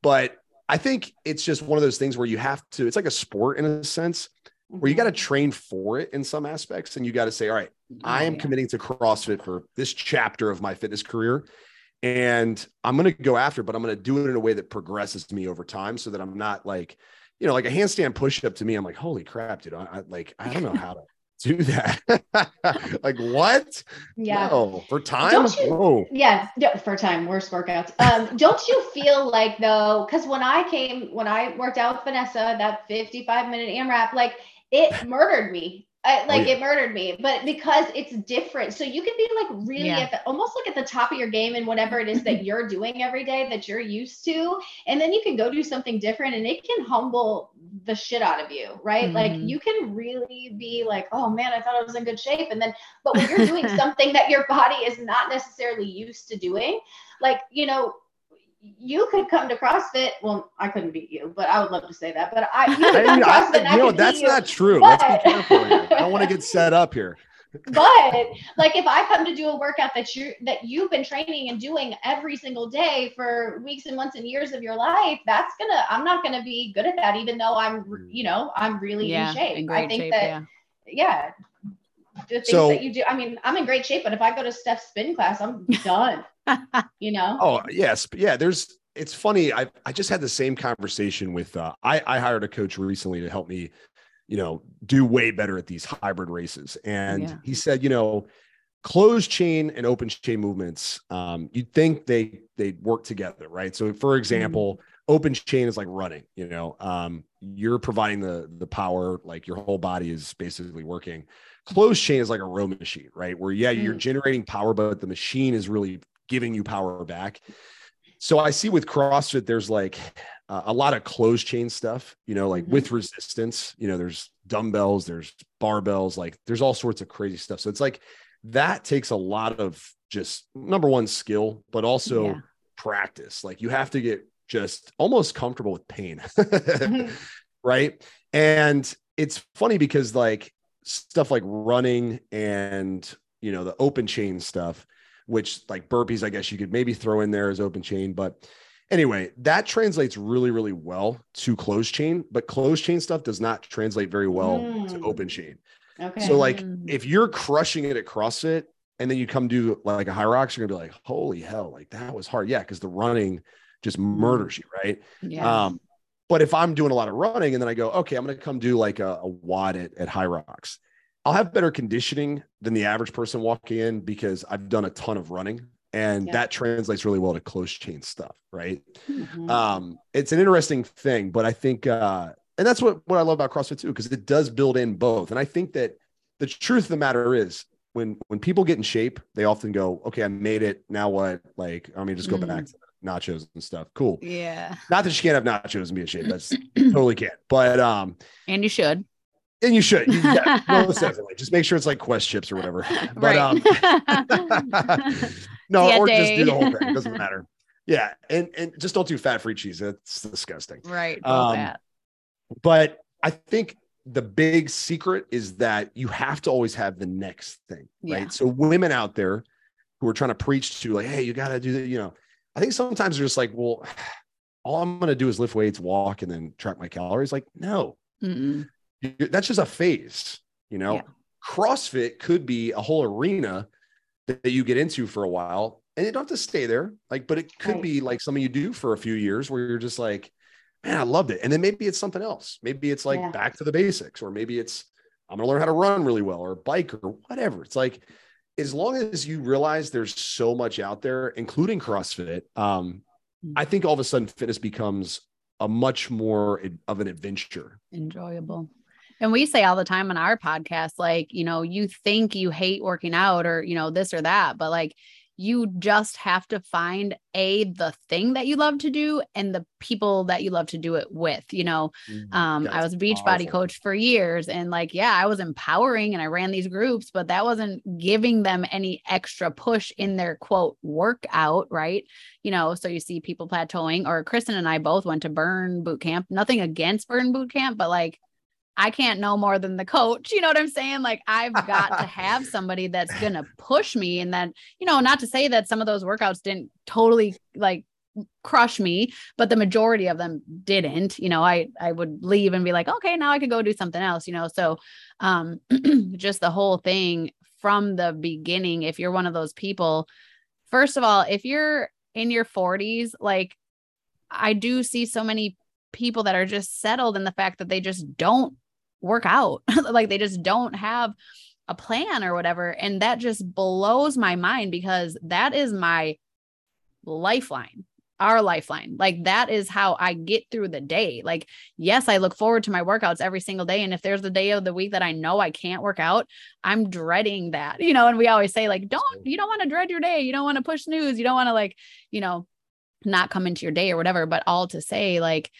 But I think it's just one of those things where you have to, it's like a sport in a sense where you got to train for it in some aspects. And you got to say, all right, I am committing to CrossFit for this chapter of my fitness career. And I'm going to go after, it, but I'm going to do it in a way that progresses me over time so that I'm not like, you know, like a handstand pushup to me. I'm like, holy crap, dude. I, I like, I don't know how to do that. like, what? yeah No, for time. You- yeah, for time, worst workouts. Um, don't you feel like though, because when I came, when I worked out with Vanessa, that 55 minute AMRAP, like it murdered me. I, like yeah. it murdered me, but because it's different, so you can be like really Yeah. at the almost like at the top of your game in whatever it is that you're doing every day that you're used to, and then you can go do something different, and it can humble the shit out of you, right? Like Mhm. you can really be like, oh man, I thought I was in good shape, and then but when you're doing something that your body is not necessarily used to doing, like, you know, you could come to CrossFit. Well, I couldn't beat you, but I would love to say that. But I, you could I, come to I- and I know, could that's beat you. not true. Let's be careful. Here. I don't want to get set up here. But like, if I come to do a workout that you that you've been training and doing every single day for weeks and months and years of your life, that's gonna. I'm not gonna be good at that, even though I'm, you know, I'm really yeah, in shape. in I think shape. that yeah. yeah the things So- that you do i mean i'm in great shape but if i go to steph's spin class i'm done you know Oh yes, but yeah. There's. It's funny. I I just had the same conversation with. Uh, I I hired a coach recently to help me, you know, do way better at these hybrid races, and Yeah. he said, you know, closed chain and open chain movements. Um, you'd think they they work together, right? So, for example. Open chain is like running, you know. Um, you're providing the the power, like your whole body is basically working. Closed chain is like a row machine, right? Where yeah, you're Mm. generating power, but the machine is really giving you power back. So I see with CrossFit, there's like uh, a lot of closed chain stuff, you know, like Mhm. with resistance, you know, there's dumbbells, there's barbells, like there's all sorts of crazy stuff. So it's like that takes a lot of just number one skill, but also Yeah. practice. Like you have to get just almost comfortable with pain. right. And it's funny because like stuff like running and you know the open chain stuff, which like burpees, I guess you could maybe throw in there as open chain, but anyway, that translates really, really well to closed chain, but closed chain stuff does not translate very well to Mm. open chain. Okay. So like Mhm. if you're crushing it at CrossFit and then you come do like a Hyrox, you're gonna be like, holy hell, like that was hard. Yeah, because the running just murders you, right? yeah. Um, but if I'm doing a lot of running and then I go, okay, I'm gonna come do like a, a WOD at, at Hyrox, I'll have better conditioning than the average person walking in because I've done a ton of running. And Yeah. that translates really well to close chain stuff, right? Mhm. um it's an interesting thing but i think uh and that's what what i love about crossfit too because it does build in both and i think that the truth of the matter is when when people get in shape they often go okay i made it now what like i mean just go back to nachos and stuff cool yeah. not that you can't have nachos and be in shape that's totally can't but um And you should. And you should you, yeah, most definitely just make sure it's like quest chips or whatever but um no Diet or just do the whole thing it doesn't matter yeah and and just don't do fat free cheese that's disgusting right. Um, but I think the big secret is that you have to always have the next thing, right? So women out there who are trying to preach to like, hey, you got to do that, you know. I think sometimes they're just like, well, all I'm going to do is lift weights, walk, and then track my calories. Like, no, Mm-mm. That's just a phase, you know. Yeah. CrossFit could be a whole arena that, that you get into for a while, and you don't have to stay there. Like, but it could Right. be like something you do for a few years where you're just like, man, I loved it. And then maybe it's something else. Maybe it's like Yeah. back to the basics, or maybe it's I'm gonna learn how to run really well or bike or whatever. It's like as long as you realize there's so much out there, including CrossFit, um, Mm. I think all of a sudden fitness becomes a much more of an adventure. enjoyable. And we say all the time on our podcast, like, you know, you think you hate working out or, you know, this or that, but like you just have to find a the thing that you love to do and the people that you love to do it with. You know, um, I was a Beachbody coach for years and like, yeah, I was empowering and I ran these groups, but that wasn't giving them any extra push in their quote workout, right? You know, so you see people plateauing or Kristin and I both went to burn boot camp. Nothing against burn boot camp, but like I can't know more than the coach. You know what I'm saying? Like I've got to have somebody that's going to push me and then, you know, not to say that some of those workouts didn't totally like crush me, but the majority of them didn't. You know, I I would leave and be like, "Okay, now I could go do something else," you know. So, um just the whole thing from the beginning if you're one of those people, first of all, if you're in your 40s, like I do see so many people that are just settled in the fact that they just don't work out. like they just don't have a plan or whatever. And that just blows my mind because that is my lifeline, our lifeline. Like that is how I get through the day. Like, yes, I look forward to my workouts every single day. And if there's a day of the week that I know I can't work out, I'm dreading that, you know, and we always say, like, don't, you don't want to dread your day. You don't want to push news. You don't want to, like, you know, not come into your day or whatever. But all to say, like,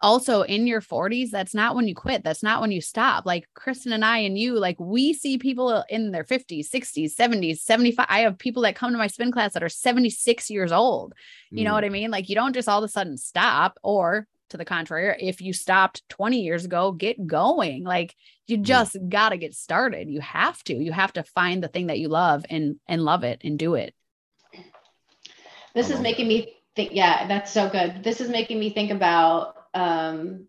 also in your 40s, that's not when you quit. That's not when you stop. Like Kristin and I and you, like we see people in their 50s, 60s, 70s, 75. I have people that come to my spin class that are 76 years old. You know Mm. what I mean? Like you don't just all of a sudden stop, or to the contrary, if you stopped 20 years ago, get going. Like you just got to get started. You have to. You have to find the thing that you love and and love it and do it. This is making me think. Yeah, that's so good. This is making me think about. Um,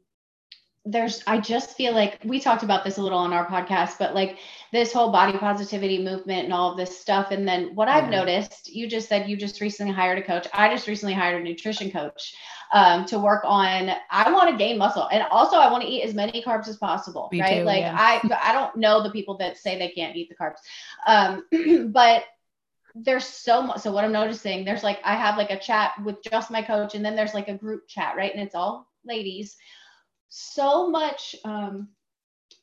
there's. I just feel like we talked about this a little on our podcast, but like this whole body positivity movement and all of this stuff. And then what I've noticed, you just said you just recently hired a coach. I just recently hired a nutrition coach um, to work on. I want to gain muscle, and also I want to eat as many carbs as possible. Me right? too, like yeah. I, I don't know the people that say they can't eat the carbs, um, but there's so much. So what I'm noticing, there's like I have like a chat with just my coach, and then there's like a group chat, right? And it's all ladies. So much. Um,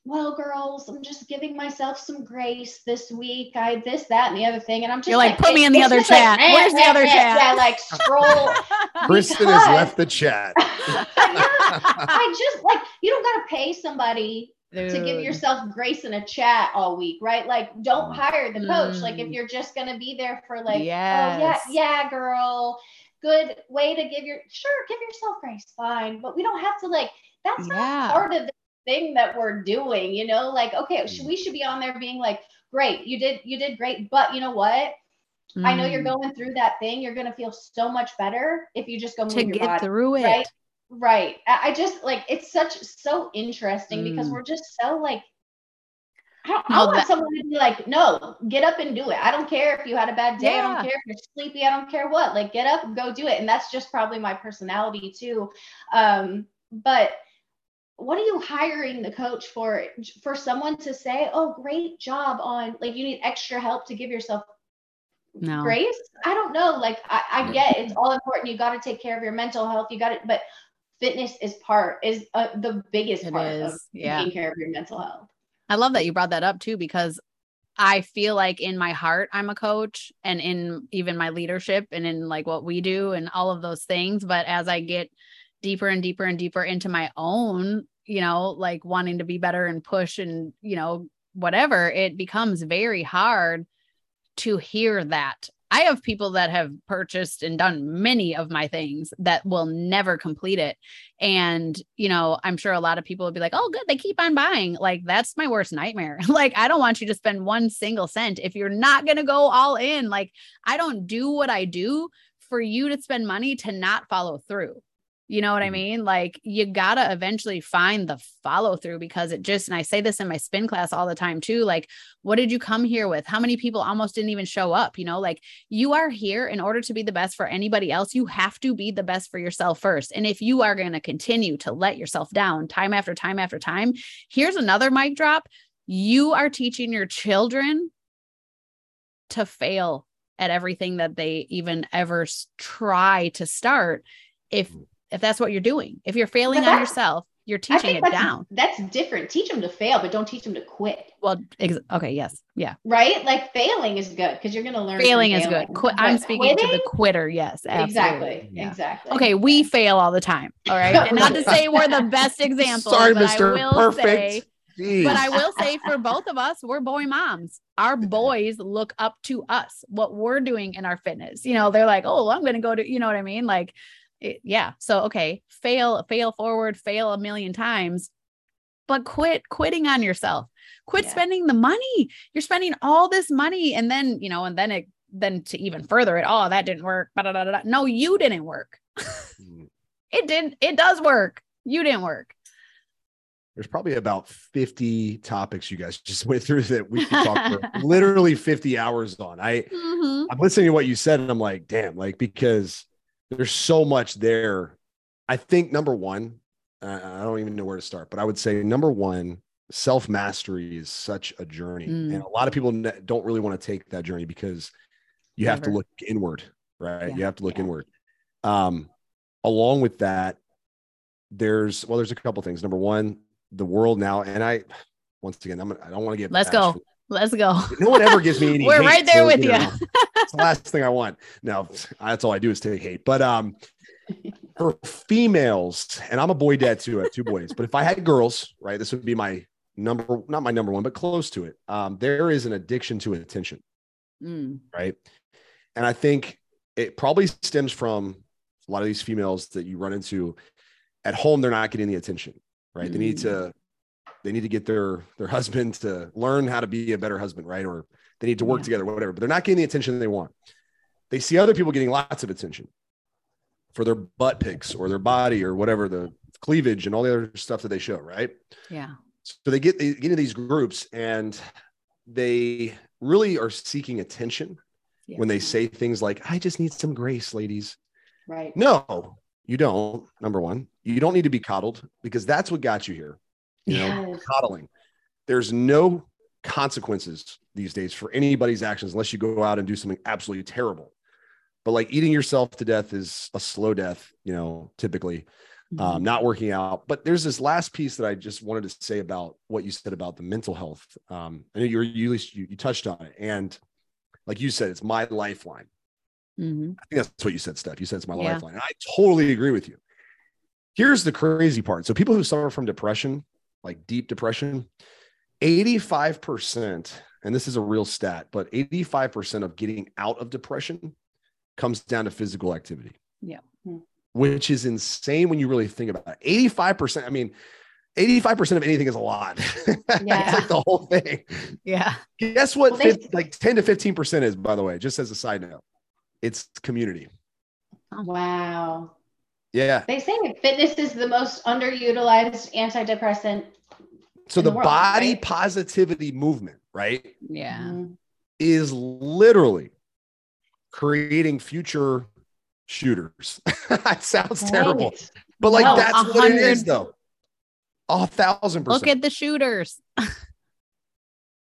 well, girls, I'm just giving myself some grace this week. I this, that, and the other thing, and I'm just You're like, put me in the other just like, chat. eh, Where's the eh, other eh, chat? Yeah, like scroll. Kristin has left the chat. I just like you don't gotta pay somebody to give yourself grace in a chat all week, right? Like, don't hire the coach. Like, if Mm. you're just gonna be there for like, Yes. oh yeah, yeah, girl, good way to give your sure, give yourself grace, fine, but we don't have to like. That's Yeah. not part of the thing that we're doing, you know. Like, okay, Mm. we should be on there being like, great, you did, you did great, but you know what? I know you're Mm. going through that thing. You're gonna feel so much better if you just go move to get body. through it. right? Right. I just like it's such so interesting because Mm. we're just so like I, don't, I No, want that- someone to be like, no, get up and do it. I don't care if you had a bad day. I don't care if you're sleepy. I don't care what. Like, get up and go do it. And that's just probably my personality too. Um, but what are you hiring the coach for? For someone to say, oh, great job on like you need extra help to give yourself No. grace i don't know like i, I get it's all important you got to take care of your mental health you got it but fitness is part is uh, the biggest It part of yeah. taking care of your mental health I love that you brought that up too because I feel like in my heart I'm a coach and in even my leadership and in like what we do and all of those things. But as I get deeper and deeper and deeper into my own you know like wanting to be better and push and you know whatever it becomes very hard to hear that I have people that have purchased and done many of my things that will never complete it. And, you know, I'm sure a lot of people would be like, oh, good, they keep on buying. Like, that's my worst nightmare. like, I don't want you to spend one single cent if you're not going to go all in. Like, I don't do what I do for you to spend money to not follow through. You know what I Mhm. mean? Like, you got to eventually find the follow through because it just, and I say this in my spin class all the time too. Like, what did you come here with? How many people almost didn't even show up? You know, like, you are here in order to be the best for anybody else. You have to be the best for yourself first. And if you are going to continue to let yourself down time after time after time, here's another mic drop. You are teaching your children to fail at everything that they even ever try to start. If if that's what you're doing, if you're failing on yourself, you're teaching think it that's, down. that's different teach them to fail but don't teach them to quit Well, ex- okay, yes, yeah. right like failing is good because you're going to learn from Failing is good. Qui- I'm But speaking to the quitter. Yes, absolutely. exactly Yeah. exactly Okay, we fail all the time. All right. And not to say we're the best example. Sorry, Mr. Perfect. say- Jeez. but I will say for both of us, we're boy moms. Our boys look up to us, what we're doing in our fitness. You know, they're like, oh, I'm going to go to, you know what I mean? Like, it, yeah. So, okay, fail, fail forward, fail a million times, but quit quitting on yourself. Quit Yeah. spending the money. You're spending all this money. And then, you know, and then it, then to even further it, oh, that didn't work. ba-da-da-da-da. No, you didn't work. Mm. It did. It does work. You didn't work. There's probably about 50 topics you guys just went through that we could talk for literally 50 hours on. I Mhm. I'm listening to what you said and I'm like, damn, like because there's so much there. I think number one, I don't even know where to start, but I would say number one, self mastery is such a journey, Mm. and a lot of people don't really want to take that journey because you have to look inward, right? Yeah. You have to look Yeah. inward. Um, along with that, there's well, there's a couple things. Number one, the world now, and I once again, I'm gonna, I don't want to get Let's go. Let's go. no one ever gives me any. We're hate, right there with you. know, it's the last thing I want. No, that's all I do is take hate. But um, for females, and I'm a boy dad too. I have two boys. But if I had girls, right, this would be my number, not my number one, but close to it. Um, there is an addiction to attention, Mm, right? And I think it probably stems from a lot of these females that you run into at home. They're not getting the attention, right? They need to they need to get their their husband to learn how to be a better husband, right? Or they need to work Yeah. together, whatever. But they're not getting the attention they want. They see other people getting lots of attention for their butt pics or their body or whatever the cleavage and all the other stuff that they show, right? yeah. So they get they get into these groups and they really are seeking attention Yeah. when they say things like, I just need some grace, ladies. right No, you don't. Number one, you don't need to be coddled because that's what got you here. You know, Yes. coddling. There's no consequences these days for anybody's actions unless you go out and do something absolutely terrible. But like eating yourself to death is a slow death, you know, typically Mm-hmm. um, not working out. But there's this last piece that I just wanted to say about what you said about the mental health. Um, I know you were you, at least you, you touched on it, and like you said, it's my lifeline. Mhm. I think that's what you said, Steph. You said it's my Yeah. lifeline. I totally agree with you. Here's the crazy part. So people who suffer from depression, like deep depression, 85%, and this is a real stat, but 85% of getting out of depression comes down to physical activity. Yeah. Hmm. Which is insane when you really think about it. 85%, I mean, 85% of anything is a lot. Yeah. it's like the whole thing. Yeah. Guess what? Well, they- like 10 to 15% is, by the way, just as a side note, it's community. Wow. Yeah. They say fitness is the most underutilized antidepressant. So In the, the world, body right? positivity movement, right, Yeah. Mhm. is literally creating future shooters. that sounds terrible, but like No, that's a what it is, though. A thousand percent. Look at the shooters.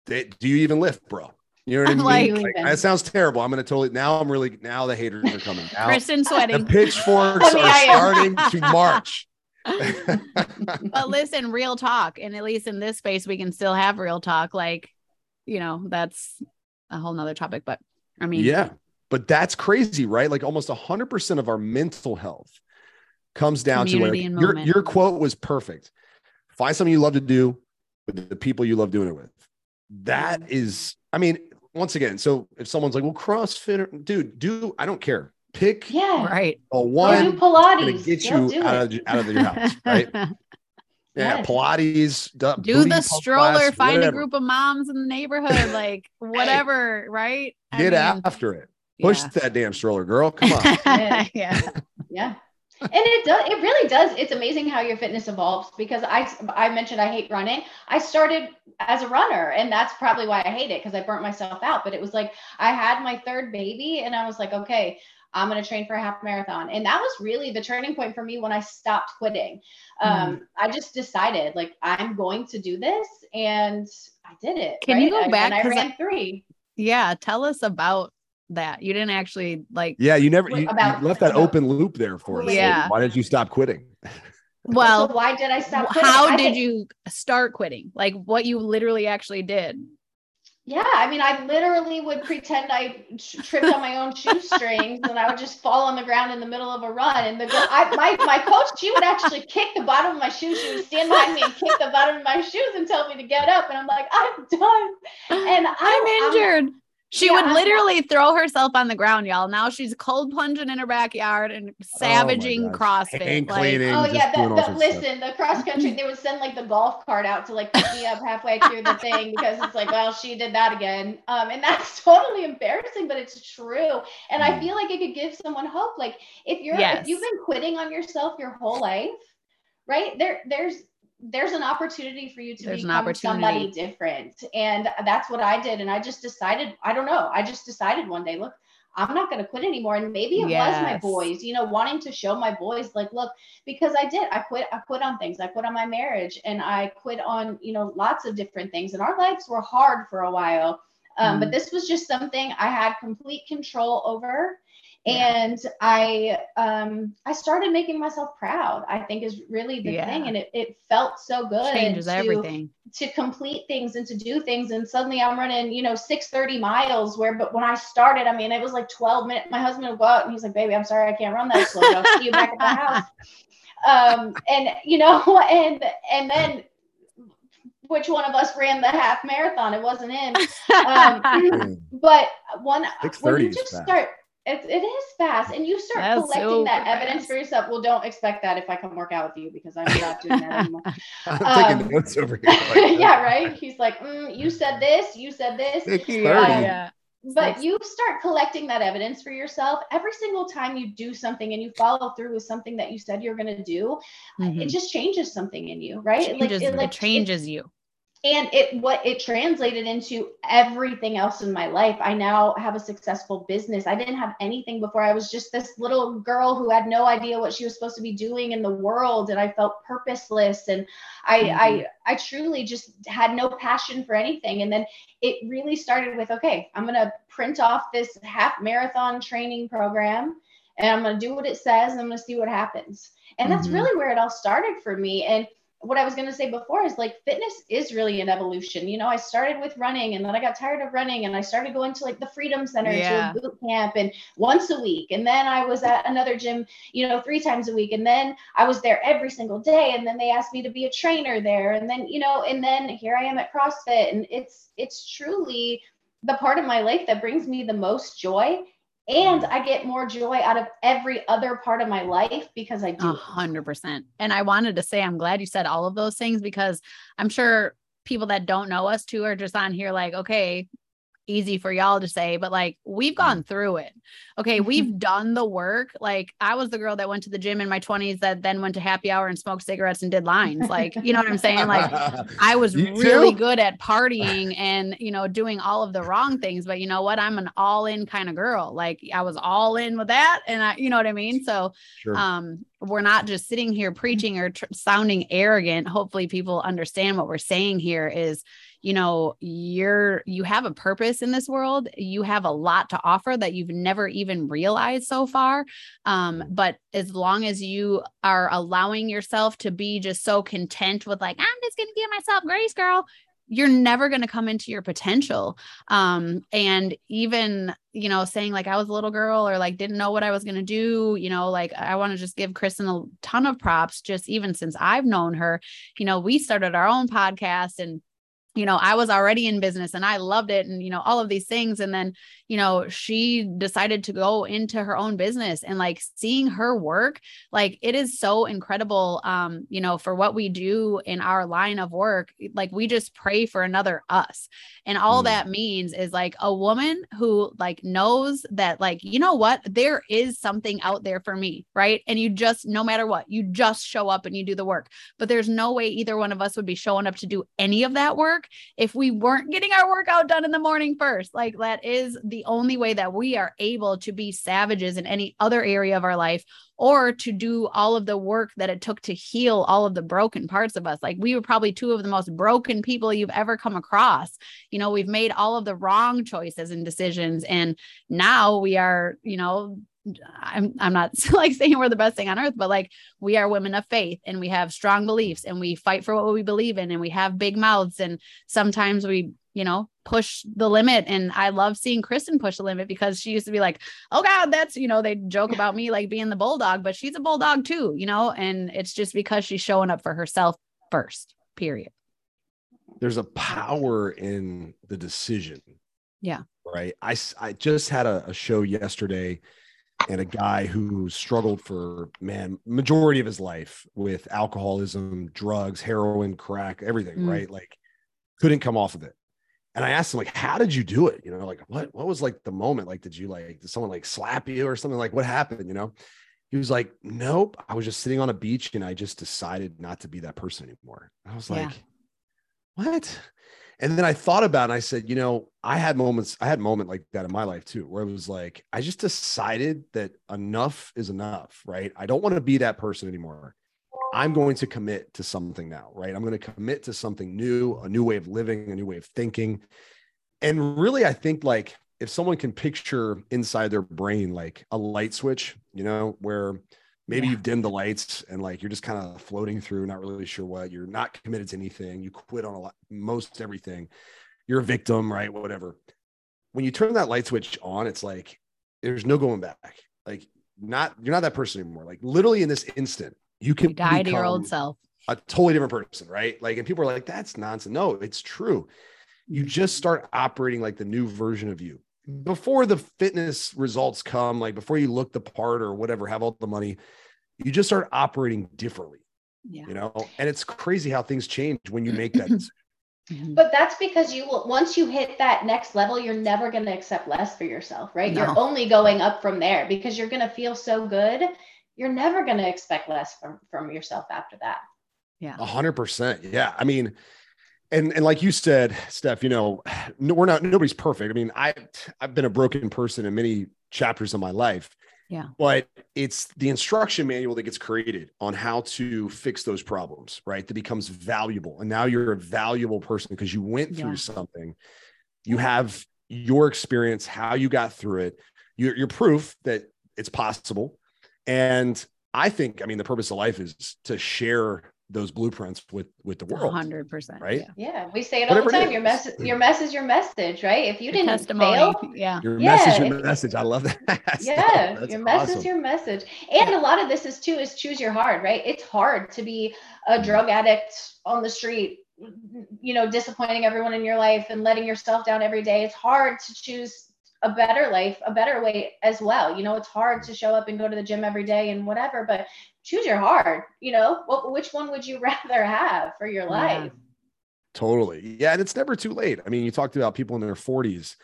They- do you even lift, bro? You know what I mean? like- been- that sounds terrible. I'm gonna totally now. I'm really now the haters are coming. Kristin the pitchforks are starting to march. but listen, real talk. And at least in this space, we can still have real talk. Like, you know, that's a whole nother topic. But I mean, yeah, but that's crazy, right? Like almost hundred percent of our mental health comes down to like, your your quote was perfect. Find something you love to do with the people you love doing it with. That is, I mean, once again, so if someone's like, "Well, CrossFit, or- dude, do I don't care. Pick Yeah. right. a Go one do gonna Pilates. get Go you out of, out of your house, right? Yeah, Yes. Pilates, du- Do the stroller, class, find a group of moms in the neighborhood, like whatever, right? I Get mean, after it. Push yeah. that damn stroller, girl. Come on. yeah. yeah. And it does it really does it's amazing how your fitness evolves because I I mentioned I hate running. I started as a runner and that's probably why I hate it because I burnt myself out, but it was like I had my third baby and I was like, okay, I'm going to train for a half marathon. And that was really the turning point for me when I stopped quitting. Um, I just decided like I'm going to do this and I did it. Can you go back? And I- ran three. Yeah, Tell us about that. You didn't actually like, Yeah, you never you, you About- left that about- open loop there for us. Yeah. Why did you stop quitting? well, so why did I stop? quitting? how I did think- you start quitting? Like what you literally actually did. Yeah, I mean, I literally would pretend I tripped on my own shoestrings, and I would just fall on the ground in the middle of a run. And the girl, I, my my coach, she would actually kick the bottom of my shoes. She would stand behind me and kick the bottom of my shoes and tell me to get up. And I'm like, I'm done. And I'm I'm- injured. She Yeah, would literally throw herself on the ground, y'all. Now she's cold plunging in her backyard and savaging gosh. CrossFit. Hand like- Oh yeah, doing the, the, sorts of stuff. listen, the cross country, they would send like the golf cart out to like pick me up halfway through the thing because it's like, well, she did that again. Um, and that's totally embarrassing, but it's true. And I Mm. feel like it could give someone hope. Like if you're Yes. if you've been quitting on yourself your whole life, right? There there's there's an opportunity for you to There's become somebody different. And that's what I did. And I just decided, I don't know, I just decided one day, look, I'm not going to quit anymore. And maybe it was my boys, you know, wanting to show my boys, like, look, because I did, I quit, I quit on things. I quit on my marriage and I quit on, you know, lots of different things. And our lives were hard for a while. Um, But Mm. this was just something I had complete control over. Yeah. And I um I started making myself proud, I think is really the Yeah. thing. And it, it felt so good changes to, everything. to complete things and to do things and suddenly i'm running you know 630 miles where but when i started i mean it was like 12 minutes my husband would go out and he's like baby i'm sorry i can't run that slow i'll see you back at the house um and you know and and then which one of us ran the half marathon it wasn't him um, but one when you just fast. start it, it is fast and you start That's collecting that super evidence for yourself well don't expect that if i come work out with you because i'm not doing that anymore I'm Um, taking notes over here. Like, yeah, right. He's like, mm, you said this, you said this. 6:30. Yeah. yeah. But you start collecting that evidence for yourself every single time you do something and you follow through with something that you said you're going to do. Mhm. It just changes something in you, right? It, changes, it, it changes you. And it what it translated into everything else in my life. I now have a successful business. I didn't have anything before. I was just this little girl who had no idea what she was supposed to be doing in the world and i felt purposeless and i Mhm. i i truly just had no passion for anything. And then it really started with okay i'm going to print off this half marathon training program and i'm going to do what it says and i'm going to see what happens. And that's Mhm. really where it all started for me. And what I was going to say before is like fitness is really an evolution. You know, I started with running and then I got tired of running and I started going to like the Freedom Center yeah. to a boot camp and once a week. And then I was at another gym, you know, three times a week. And then I was there every single day. And then they asked me to be a trainer there. And then, you know, and then here I am at CrossFit. And it's, it's truly the part of my life that brings me the most joy and I get more joy out of every other part of my life because I do. A hundred percent. And I wanted to say, I'm glad you said all of those things because I'm sure people that don't know us too are just on here like, okay, easy for y'all to say, but like we've mm-hmm. gone through it. Okay, we've done the work. Like I was the girl that went to the gym in my 20s that then went to happy hour and smoked cigarettes and did lines. Like, you know what I'm saying? Like I was really good at partying and, you know, doing all of the wrong things, but you know what? I'm an all-in kind of girl. Like I was all in with that and I you know what I mean? So sure. um we're not just sitting here preaching or tr- sounding arrogant. Hopefully people understand what we're saying here is you know you're you have a purpose in this world. You have a lot to offer that you've never even realized so far. Um but as long as you are allowing yourself to be just so content with like i'm just going to give myself grace girl you're never going to come into your potential. Um and even you know saying like i was a little girl or like didn't know what i was going to do you know like i want to just give kristin a ton of props just even since i've known her you know we started our own podcast and you know, I was already in business and I loved it and, you know, all of these things. And then, you know, she decided to go into her own business and like seeing her work, like it is so incredible, um, you know, for what we do in our line of work. Like we just pray for another us. And all mm. that means is like a woman who like knows that, like, you know what, there is something out there for me. Right. And you just, no matter what, you just show up and you do the work. But there's no way either one of us would be showing up to do any of that work if we weren't getting our workout done in the morning first. Like that is the only way that we are able to be savages in any other area of our life or to do all of the work that it took to heal all of the broken parts of us. Like we were probably two of the most broken people you've ever come across. You know, we've made all of the wrong choices and decisions and now we are, you know, I'm I'm not like saying we're the best thing on earth, but like we are women of faith and we have strong beliefs and we fight for what we believe in and we have big mouths and sometimes we, you know, push the limit. And I love seeing Kristin push the limit because she used to be like, oh God, that's you know, they joke about me like being the bulldog, but she's a bulldog too, you know, and it's just because she's showing up for herself first, period. There's a power in the decision. Yeah. Right. I I just had a, a show yesterday and a guy who struggled for man majority of his life with alcoholism drugs heroin crack everything mm. right like couldn't come off of it and i asked him like how did you do it? You know like what what was like the moment? Like did you like did someone like slap you or something? Like what happened? You know? He was like nope. I was just sitting on a beach and i just decided not to be that person anymore. I was like yeah. what? And then I thought about it and I said, you know, I had moments, I had a moment like that in my life too, where it was like, I just decided that enough is enough, right? I don't want to be that person anymore. I'm going to commit to something now, right? I'm going to commit to something new, a new way of living, a new way of thinking. And really, I think like if someone can picture inside their brain like a light switch, you know, where maybe yeah. you've dimmed the lights and like you're just kind of floating through not really sure what you're not committed to anything you quit on a lot most everything you're a victim right whatever when you turn that light switch on it's like there's no going back like not you're not that person anymore like literally in this instant you can you die to your old self a totally different person right like and people are like that's nonsense no it's true you just start operating like the new version of you before the fitness results come, like before you look the part or whatever, have all the money, you just start operating differently. Yeah. You know, and it's crazy how things change when you make that decision. But that's because you will once you hit that next level, you're never going to accept less for yourself, right? No. You're only going up from there because you're going to feel so good. You're never going to expect less from from yourself after that. Yeah. A hundred percent. Yeah. I mean, and and like you said, Steph, you know, we're not nobody's perfect. I mean, I I've been a broken person in many chapters of my life. Yeah. But it's the instruction manual that gets created on how to fix those problems, right? That becomes valuable. And now you're a valuable person because you went through yeah. something. You have your experience, how you got through it. You're, you're proof that it's possible. And I think, I mean, the purpose of life is to share those blueprints with with the world. hundred percent. right? Yeah. Yeah, we say it Whatever all the time. Your message, your mess is your message, right? If you Your didn't testimony. fail, Yeah. Your Yeah, message, your if- message. I love that. That's- yeah, that's your mess awesome. is your message. And a lot of this is too is choose your hard, right? It's hard to be a Mm-hmm. drug addict on the street, you know, disappointing everyone in your life and letting yourself down every day. It's hard to choose a better life, a better way as well. You know, it's hard to show up and go to the gym every day and whatever, but choose your hard, you know, what which one would you rather have for your life? Totally. Yeah. And it's never too late. I mean, you talked about people in their 40s.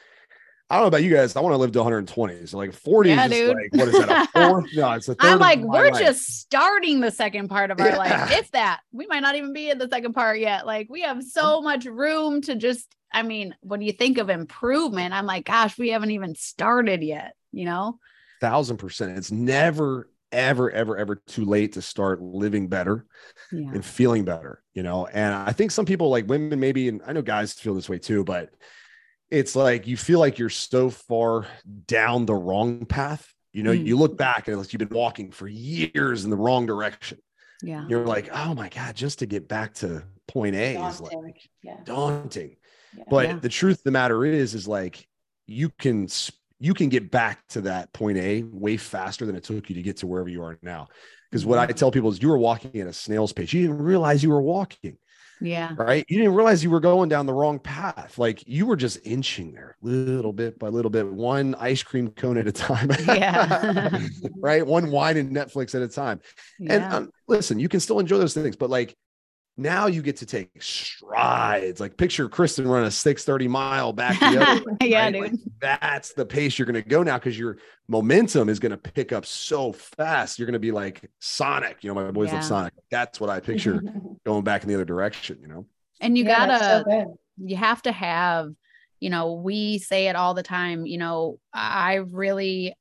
I don't know about you guys. I want to live to 120. So like 40 Yeah, is dude. like, what is that? A fourth? No, it's a third. I'm of like, my we're life. just starting the second part of our Yeah. life. If that, we might not even be in the second part yet. Like, we have so much room to just, I mean, when you think of improvement, I'm like, gosh, we haven't even started yet, you know? thousand percent. It's never, ever, ever, ever too late to start living better Yeah. and feeling better, you know. And I think some people, like women, maybe, and I know guys feel this way too, but it's like you feel like you're so far down the wrong path. You know, Mm. you look back and it's like you've been walking for years in the wrong direction. Yeah. You're like, oh my God, just to get back to point A is like Yeah. daunting. Yeah. But Yeah. the truth of the matter is, is like you can you can get back to that point A way faster than it took you to get to wherever you are now. Because what I tell people is you were walking at a snail's pace. You didn't realize you were walking, Yeah. right? You didn't realize you were going down the wrong path. Like you were just inching there little bit by little bit, one ice cream cone at a time. Yeah. right. One wine and Netflix at a time. And um, listen, you can still enjoy those things, but like now you get to take strides. Like picture Kristin run a 630 mile back the other way, yeah, right? dude. Like, that's the pace you're going to go now because your momentum is going to pick up so fast. You're going to be like Sonic. You know, my boys Yeah. love Sonic. That's what I picture going back in the other direction. You know, and you Yeah, gotta, so you have to have you know we say it all the time you know i really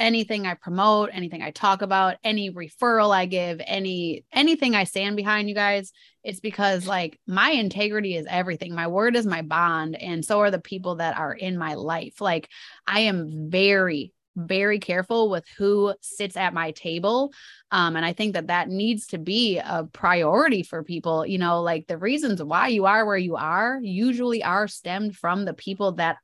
anything i promote anything i talk about any referral i give any anything i stand behind you guys it's because like my integrity is everything my word is my bond and so are the people that are in my life like i am very very careful with who sits at my table um, and I think that that needs to be a priority for people. You know, like the reasons why you are where you are usually are stemmed from the people that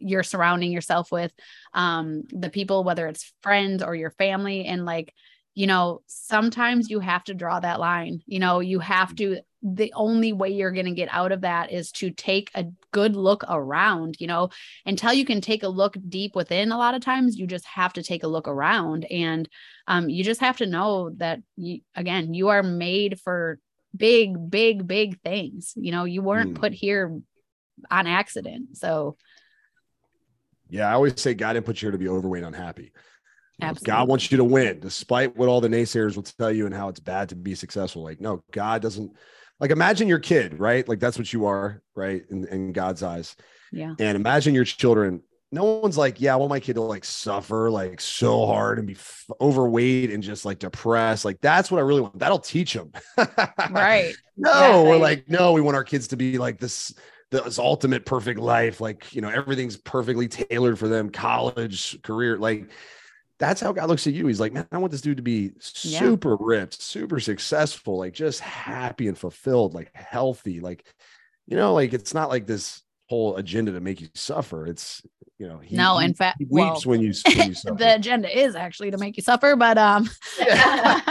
you're surrounding yourself with, um, the people, whether it's friends or your family. And like, you know, sometimes you have to draw that line. You know, you have to, the only way you're going to get out of that is to take a good look around, you know, until you can take a look deep within. A lot of times you just have to take a look around and um, you just have to know that you, again, you are made for big, big, big things. You know, you weren't Mm. put here on accident. So, yeah, I always say God didn't put you here to be overweight, and unhappy. Know, God wants you to win, despite what all the naysayers will tell you and how it's bad to be successful. Like, no, God doesn't. Like, imagine your kid, right? Like, that's what you are, right? In, in God's eyes. yeah. And imagine your children. No one's like, yeah, I want my kid to like suffer like so hard and be f- overweight and just like depressed. Like, that's what I really want. That'll teach them. Right. No, Yeah, we're right. like, no, we want our kids to be like this, this ultimate perfect life. Like, you know, everything's perfectly tailored for them, college, career. Like, that's how God looks at you. He's like, man, I want this dude to be Yeah. super ripped, super successful, like just happy and fulfilled, like healthy. Like, you know, like it's not like this whole agenda to make you suffer. It's, you know, he, no, he- in fact, he well, weeps when you, when you suffer. the agenda is actually to make you suffer, but um, not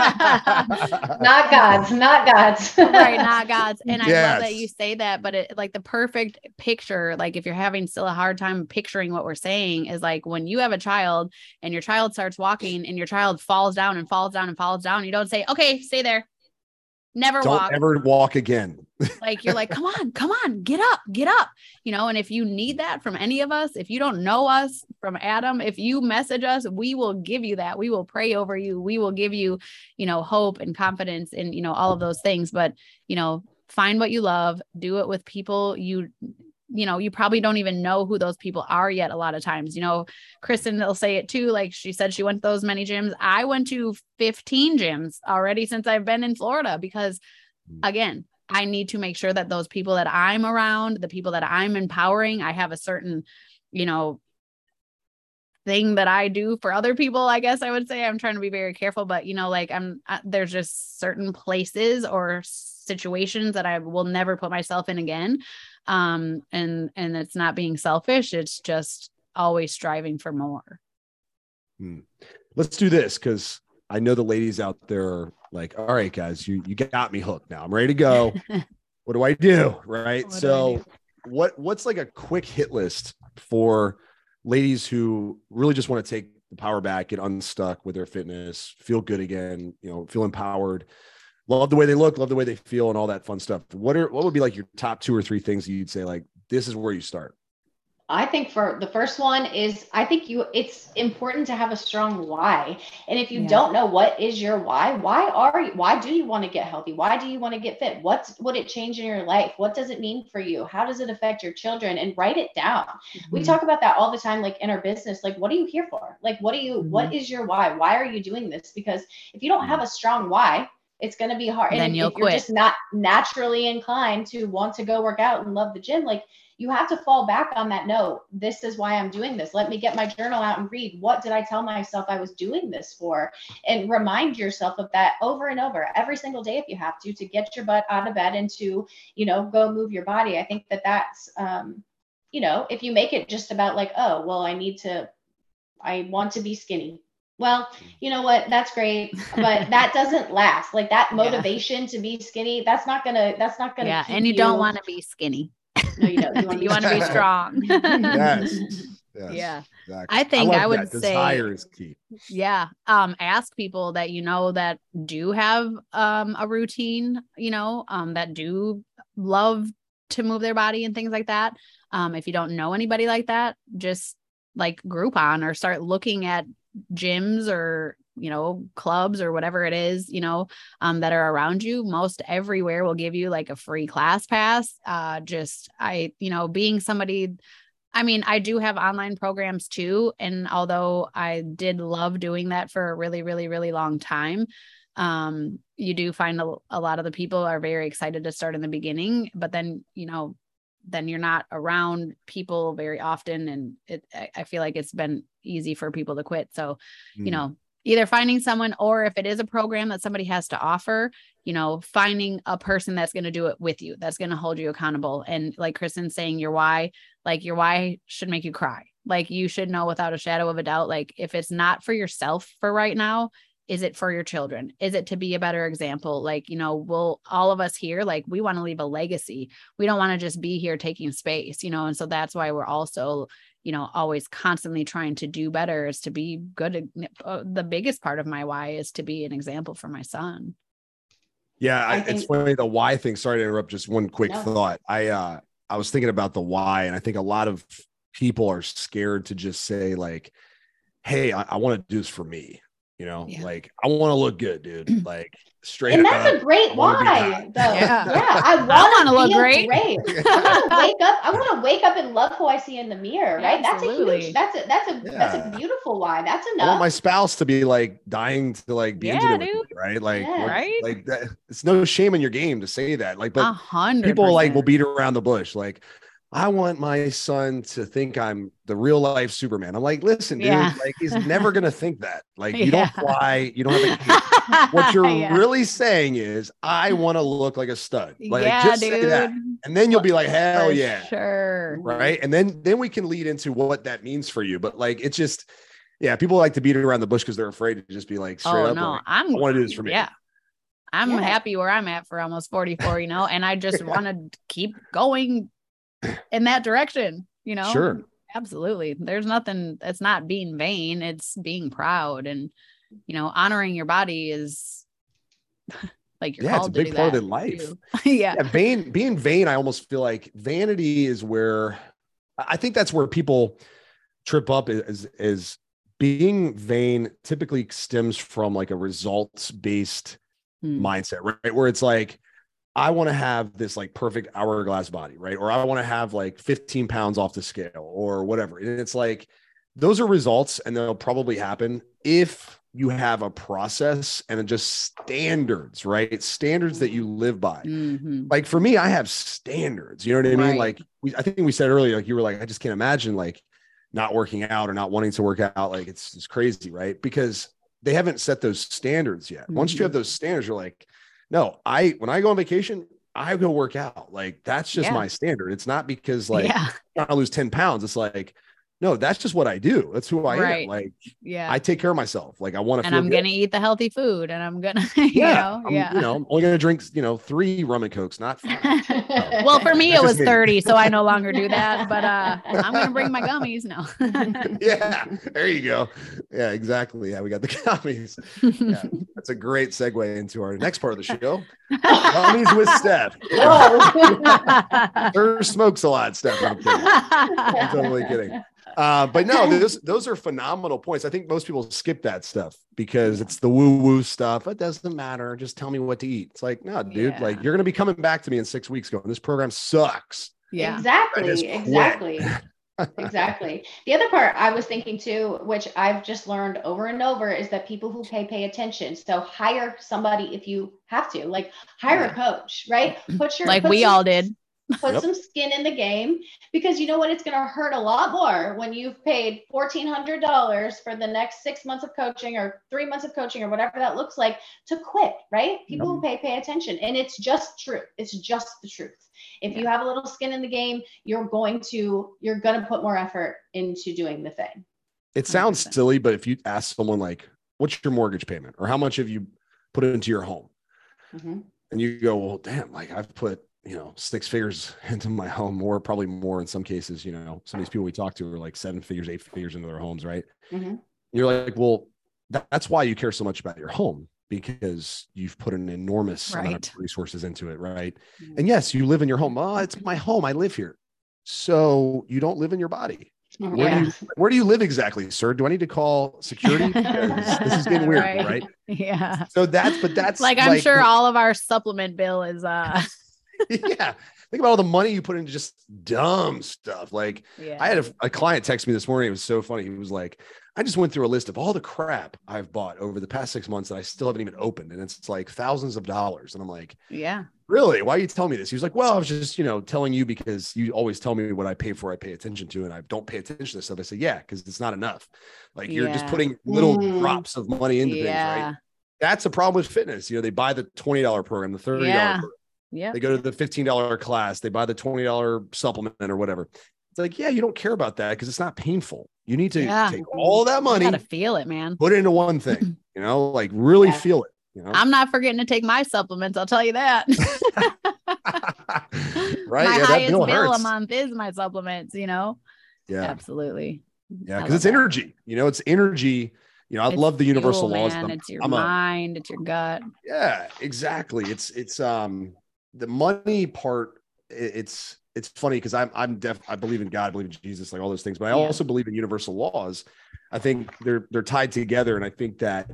God's, not God's. right, not God's. And I love that you say that, but it like the perfect picture, like if you're having still a hard time picturing what we're saying, is like when you have a child and your child starts walking and your child falls down and falls down and falls down, you don't say, okay, stay there. Never Don't walk. ever walk again. like you're like, come on, come on, get up, get up. You know, and if you need that from any of us, if you don't know us from Adam, if you message us, we will give you that. We will pray over you. We will give you, you know, hope and confidence and, you know, all of those things. But, you know, find what you love, do it with people you you know, you probably don't even know who those people are yet a lot of times. You know, Kristin they'll say it too. Like she said, she went to those many gyms. I went to 15 gyms already since I've been in Florida because, again, I need to make sure that those people that I'm around, the people that I'm empowering, I have a certain, you know, thing that I do for other people, I guess I would say I'm trying to be very careful, but you know, like I'm uh, there's just certain places or situations that I will never put myself in again. Um and and it's not being selfish, it's just always striving for more. Hmm. Let's do this cuz I know the ladies out there are like, "All right guys, you you got me hooked now. I'm ready to go. what do I do?" Right? What do so do? what what's like a quick hit list for ladies who really just want to take the power back, get unstuck with their fitness, feel good again, you know, feel empowered, love the way they look, love the way they feel, and all that fun stuff. What are what would be like your top two or three things that you'd say like this is where you start? I think for the first one is I think you it's important to have a strong why. And if you Yeah. don't know what is your why, why are you why do you want to get healthy? Why do you want to get fit? What's would it change in your life? What does it mean for you? How does it affect your children? And write it down. We Mhm. talk about that all the time like in our business. Like what are you here for? Like what do you what is your why? Why are you doing this? Because if you don't have a strong why, it's going to be hard. Then and you'll if you're just not naturally inclined to want to go work out and love the gym, like you have to fall back on that note. This is why I'm doing this. Let me get my journal out and read. What did I tell myself I was doing this for? And remind yourself of that over and over every single day if you have to, to get your butt out of bed and to, you know, go move your body. I think that that's, um, you know, if you make it just about like, oh, well, I need to, I want to be skinny. Well, you know what? That's great, but that doesn't last. Like that Yeah. motivation to be skinny, that's not gonna, that's not gonna. Yeah, and you don't want to be skinny. No, you don't. You want to be strong. Yes. yes Yeah. exactly. I think love I would that. say- desire is key. yeah um ask people that you know that do have um a routine you know um that do love to move their body and things like that um if you don't know anybody like that just like Groupon or start looking at gyms or you know clubs or whatever it is you know um that are around you most everywhere will give you like a free class pass uh just i you know being somebody I mean, I do have online programs too. And although I did love doing that for a really, really, really long time, um, you do find a, a lot of the people are very excited to start in the beginning, but then, you know, then you're not around people very often. And it, I, feel like it's been easy for people to quit. So, you Mm. know, either finding someone or if it is a program that somebody has to offer, you know, finding a person that's going to do it with you, that's going to hold you accountable. And like Kristin's saying, your why, like your why should make you cry. Like you should know without a shadow of a doubt, like if it's not for yourself for right now, is it for your children? Is it to be a better example? Like, you know, we'll all of us here, like we want to leave a legacy. We don't want to just be here taking space, you know, and so that's why we're also you know always constantly trying to do better is to be good uh, the biggest part of my why is to be an example for my son Yeah, I I it's funny the why thing. Sorry to interrupt. Just one quick No. thought. I uh I was thinking about the why, and I think a lot of people are scared to just say like, "Hey, I, I want to do this for me." You know, Yeah. like I want to look good, dude. Like straight And up. that's a great I wanna be why, though. Yeah. Yeah, I want wanna look great. great. I want to wake up. I want to wake up and love who I see in the mirror. Right? That's a Absolutely. huge. That's a that's a that's a beautiful why. That's enough. I want my spouse to be like dying to like be into Yeah, it with me, right? Like, Yeah. what- Right? Like that. It's no shame in your game to say that. Like, but a hundred people like will beat around the bush like i want my son to think i'm the real life superman i'm like listen dude Yeah. like he's never gonna think that like you Yeah. don't fly you don't have a what you're Yeah. really saying is i want to look like a stud like just dude. say that and then you'll be like hell For yeah sure. right and then then we can lead into what that means for you but like it's just yeah people like to beat it around the bush because they're afraid to just be like straight Oh up no, like, I'm i want to do this for me Yeah. I'm Yeah. happy where I'm at for almost 44, you know, and I just want to keep going in that direction, you know. sure Absolutely. There's nothing it's not being vain, it's being proud and you know, honoring your body is like you're Yeah, it's a called to big do part of life. yeah. yeah, vain being vain i almost feel like vanity is where i think that's where people trip up is is being vain typically stems from like a results based Hmm. mindset right where it's like i want to have this like perfect hourglass body right or i want to have like 15 pounds off the scale or whatever and it's like those are results and they'll probably happen if you have a process and just standards right standards that you live by Mhm. like for me, I have standards. You know what I mean? Right. Like we, I think we said earlier, like you were like, I just can't imagine like not working out or not wanting to work out. Like it's it's crazy, right? Because they haven't set those standards yet. Once you have those standards, you're like, no, I when I go on vacation, I go work out. Like that's just Yeah. my standard. It's not because like yeah, I lose 10 pounds. It's like, no, that's just what I do. That's who I Right. am. Like yeah. I take care of myself. Like I want to and feel I'm good. gonna eat the healthy food, and I'm gonna, you yeah, know, I'm, yeah. you know, I'm only gonna drink, you know, three rum and cokes, not five. well, for me, it was me. 30, so I no longer do that. But uh, I'm gonna bring my gummies now. yeah, there you go. Yeah, exactly. Yeah, we got the gummies. Yeah, that's a great segue into our next part of the show. Gummies with Steph. Whoa. Her smokes a lot, Steph. I'm kidding. I'm totally kidding. Uh, but no, those those are phenomenal points. I think most people skip that stuff because it's the woo woo stuff. It doesn't matter. Just tell me what to eat. It's like, no, dude. Yeah. Like you're gonna be coming back to me in six weeks going, this program sucks. yeah. Exactly. Exactly. exactly. The other part I was thinking too, which I've just learned over and over, is that people who pay pay attention. So hire somebody if you have to, like hire a coach, right? Put your Like put we some- all did. Put Yep. some skin in the game because you know what? It's going to hurt a lot more when you've paid fourteen hundred dollars for the next six months of coaching or three months of coaching or whatever that looks like to quit, right? People who pay pay attention, and it's just true. It's just the truth. If you have a little skin in the game, you're going to you're going to put more effort into doing the thing. It sounds 100%. silly, but if you ask someone like, what's your mortgage payment or how much have you put into your home? Mhm. And you go, well, damn, like I've put, you know, six figures into my home, more, probably more in some cases, you know, some of these people we talk to are like seven figures, eight figures into their homes, right? Mhm. You're like, well, that, that's why you care so much about your home because you've put an enormous amount of resources into it, right? Mhm. And yes, you live in your home. Oh, it's my home. I live here. So you don't live in your body. Where, Yeah. do you, where do you live exactly, sir? Do I need to call security? Because this is getting weird, Right. right? Yeah. So that's, but that's Like I'm sure all of our supplement bill is uh yeah. Think about all the money you put into just dumb stuff. Like yeah. I had a, a client text me this morning. It was so funny. He was like, I just went through a list of all the crap I've bought over the past six months that I still haven't even opened. And it's like thousands of dollars. And I'm like, yeah. really? Why are you telling me this? He was like, well, I was just, you know, telling you because you always tell me what I pay for, I pay attention to, and I don't pay attention to stuff. I said, yeah, because it's not enough. Like you're just putting little Mm. drops of money into things, right? That's a problem with fitness. You know, they buy the $20 program, the $30 Yeah. program. Yeah. They go to the $15 class, they buy the $20 supplement or whatever. It's like, yeah, you don't care about that because it's not painful. You need to Yeah. take all that You money, gotta feel it, man. put it into one thing, you know, like really Yeah. feel it, you know, I'm not forgetting to take my supplements. I'll tell you that. right? My yeah, highest bill bill, a month is my supplements. You know. Yeah, Absolutely. yeah, because it's that. energy, you know, it's energy. You know, I It's love the universal fuel, laws. Man. It's your I'm a- mind. It's your gut. yeah exactly it's it's um the money part it's it's funny because i'm i'm def i believe in god I believe in jesus like all those things but i Yeah. also believe in universal laws i think they're they're tied together and i think that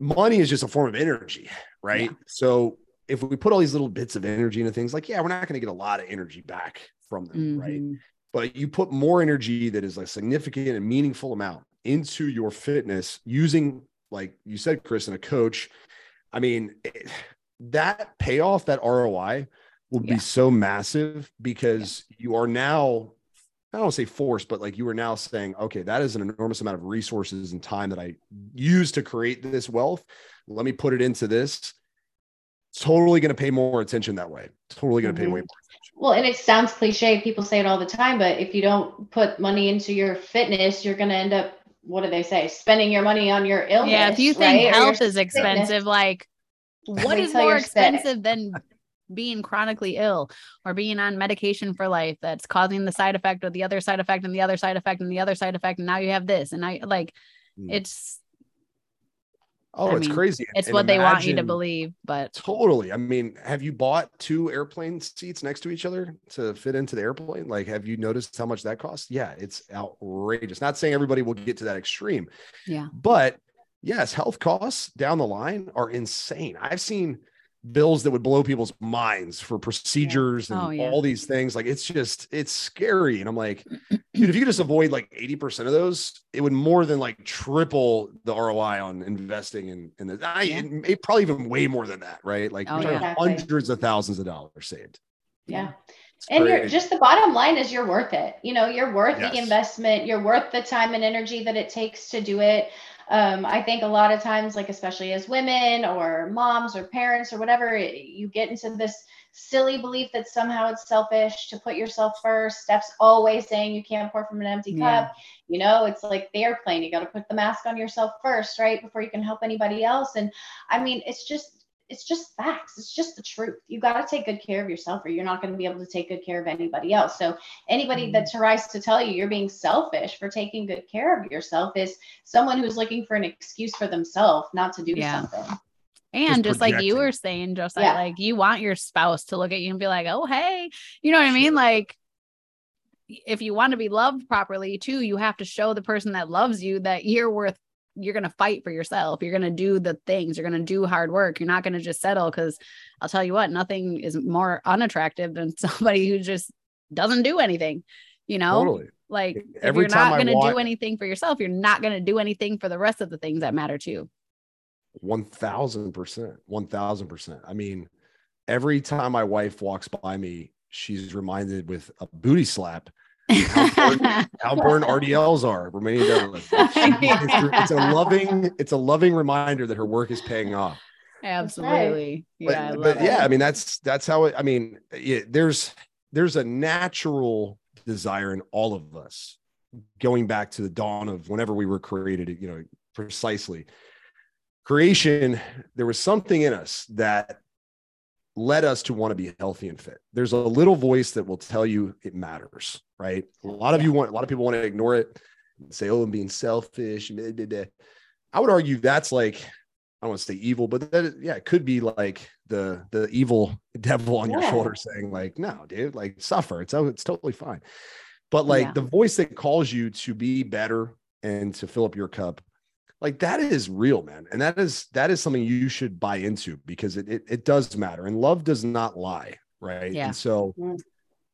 money is just a form of energy right Yeah. so if we put all these little bits of energy into things like yeah we're not going to get a lot of energy back from them right Mhm. but you put more energy that is a significant and meaningful amount into your fitness using like you said chris and a coach i mean it- that payoff that roi will be so massive because you are now i don't want to say forced but like you are now saying okay that is an enormous amount of resources and time that i use to create this wealth let me put it into this totally going to pay more attention that way totally going to pay Mhm. way more Well, and it sounds cliche. People say it all the time, but if you don't put money into your fitness, you're going to end up, what do they say? Spending your money on your illness. Yeah. If you think Or your health is sickness. expensive, like what is more you're sick. expensive than being chronically ill or being on medication for life that's causing the side effect or the other side effect and the other side effect and the other side effect and now you have this and I like Mm. it's oh I it's mean, crazy it's And what they want you to believe but Totally. I mean, have you bought two airplane seats next to each other to fit into the airplane? Like, have you noticed how much that costs? Yeah, it's outrageous. Not saying everybody will get to that extreme, yeah but yes, health costs down the line are insane. I've seen bills that would blow people's minds for procedures and Oh, yeah. all these things. Like, it's just, it's scary. And I'm like, dude, if you could just avoid like 80% of those, it would more than like triple the ROI on investing in, in the, I, Yeah. it, it probably even way more than that, right? Like Oh, you're yeah. hundreds of thousands of dollars saved. Yeah. and you're just the bottom line is you're worth it. You know, you're worth Yes. the investment. You're worth the time and energy that it takes to do it. Um, I think a lot of times, like especially as women or moms or parents or whatever, you get into this silly belief that somehow it's selfish to put yourself first. Steph's always saying you can't pour from an empty Yeah. cup. You know, it's like the airplane. You got to put the mask on yourself first, right? Before you can help anybody else. And I mean, it's just it's just facts. It's just the truth. You got to take good care of yourself, or you're not going to be able to take good care of anybody else. So anybody Mhm. that tries to tell you you're being selfish for taking good care of yourself is someone who's looking for an excuse for themselves not to do Yeah. something. And Just just, like you were saying, Josiah, Yeah. like you want your spouse to look at you and be like, oh, hey, you know what I mean? Like, if you want to be loved properly too, you have to show the person that loves you that you're worth, you're going to fight for yourself. You're going to do the things, you're going to do hard work. You're not going to just settle because I'll tell you what, nothing is more unattractive than somebody who just doesn't do anything, you know? Totally. Like, if Every you're time not going to want- do anything for yourself, you're not going to do anything for the rest of the things that matter to you. One thousand percent. One thousand percent. I mean, every time my wife walks by me, she's reminded with a booty slap how important, how important RDLs are. Romanian deadlift. It's, it's a loving, it's a loving reminder that her work is paying off. Absolutely. But, Yeah, I but it. yeah, I mean that's that's how it. I mean, yeah, there's there's a natural desire in all of us, going back to the dawn of whenever we were created. You know, precisely creation. There was something in us that led us to want to be healthy and fit. There's a little voice that will tell you it matters, right? A lot of you want, a lot of people want to ignore it and say, "Oh, I'm being selfish." blah, blah, blah. I would argue that's like I don't want to say evil, but that is- yeah, it could be like the the evil devil on your shoulder saying like, "No, dude, like suffer. It's oh, it's totally fine." But like Yeah. the voice that calls you to be better and to fill up your cup, like that is real, man, and that is that is something you should buy into because it it, it does matter, and love does not lie, right? Yeah. And so, Mm.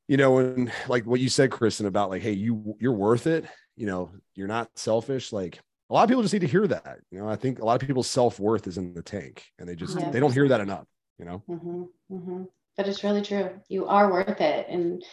you know, and like what you said, Kristin, about like, hey, you you're worth it. You know, you're not selfish. Like a lot of people just need to hear that. You know, I think a lot of people's self worth is in the tank, and they just Yeah. they don't hear that enough. You know, hmm hmm But it's really true. You are worth it, and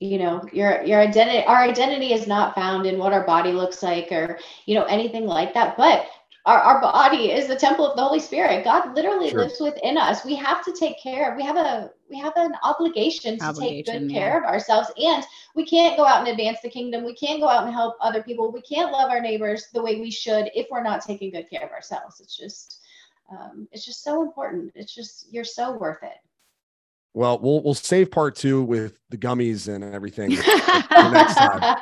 you know your your identity. Our identity is not found in what our body looks like, or you know anything like that. But our, our body is the temple of the Holy Spirit. God literally Sure. lives within us. We have to take care. Of, we have a we have an obligation to take good yeah. care of ourselves, and we can't go out and advance the kingdom. We can't go out and help other people. We can't love our neighbors the way we should if we're not taking good care of ourselves. It's just um, it's just so important. It's just you're so worth it. Well, we'll we'll save part two with the gummies and everything. next time.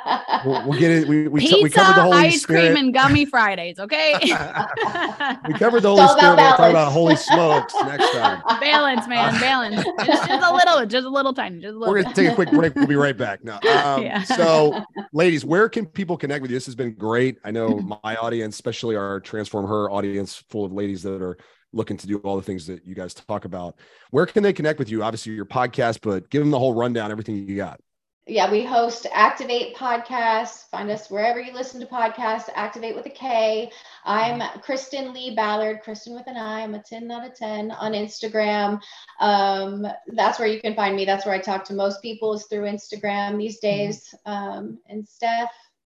We'll, we'll get it. We we, Pizza, we covered the Holy ice Spirit. cream, and gummy Fridays. Okay. we covered the Holy Spirit. We'll talk about holy smokes next time. balance, man, balance. Just, just a little, just a little tiny, just a little. We're gonna take a quick break. We'll be right back. Now, um, Yeah. so ladies, where can people connect with you? This has been great. I know my audience, especially our Transform Her audience, full of ladies that are looking to do all the things that you guys talk about. Where can they connect with you? Obviously, your podcast, but give them the whole rundown, everything you got. yeah, we host Aktivate podcasts. Find us wherever you listen to podcasts. Aktivate with a K. I'm Kristin Lee Ballard. Kristin with an I. I'm a 10 out of 10 on Instagram. Um, that's where you can find me. That's where I talk to most people is through Instagram these days. Um, and Steph,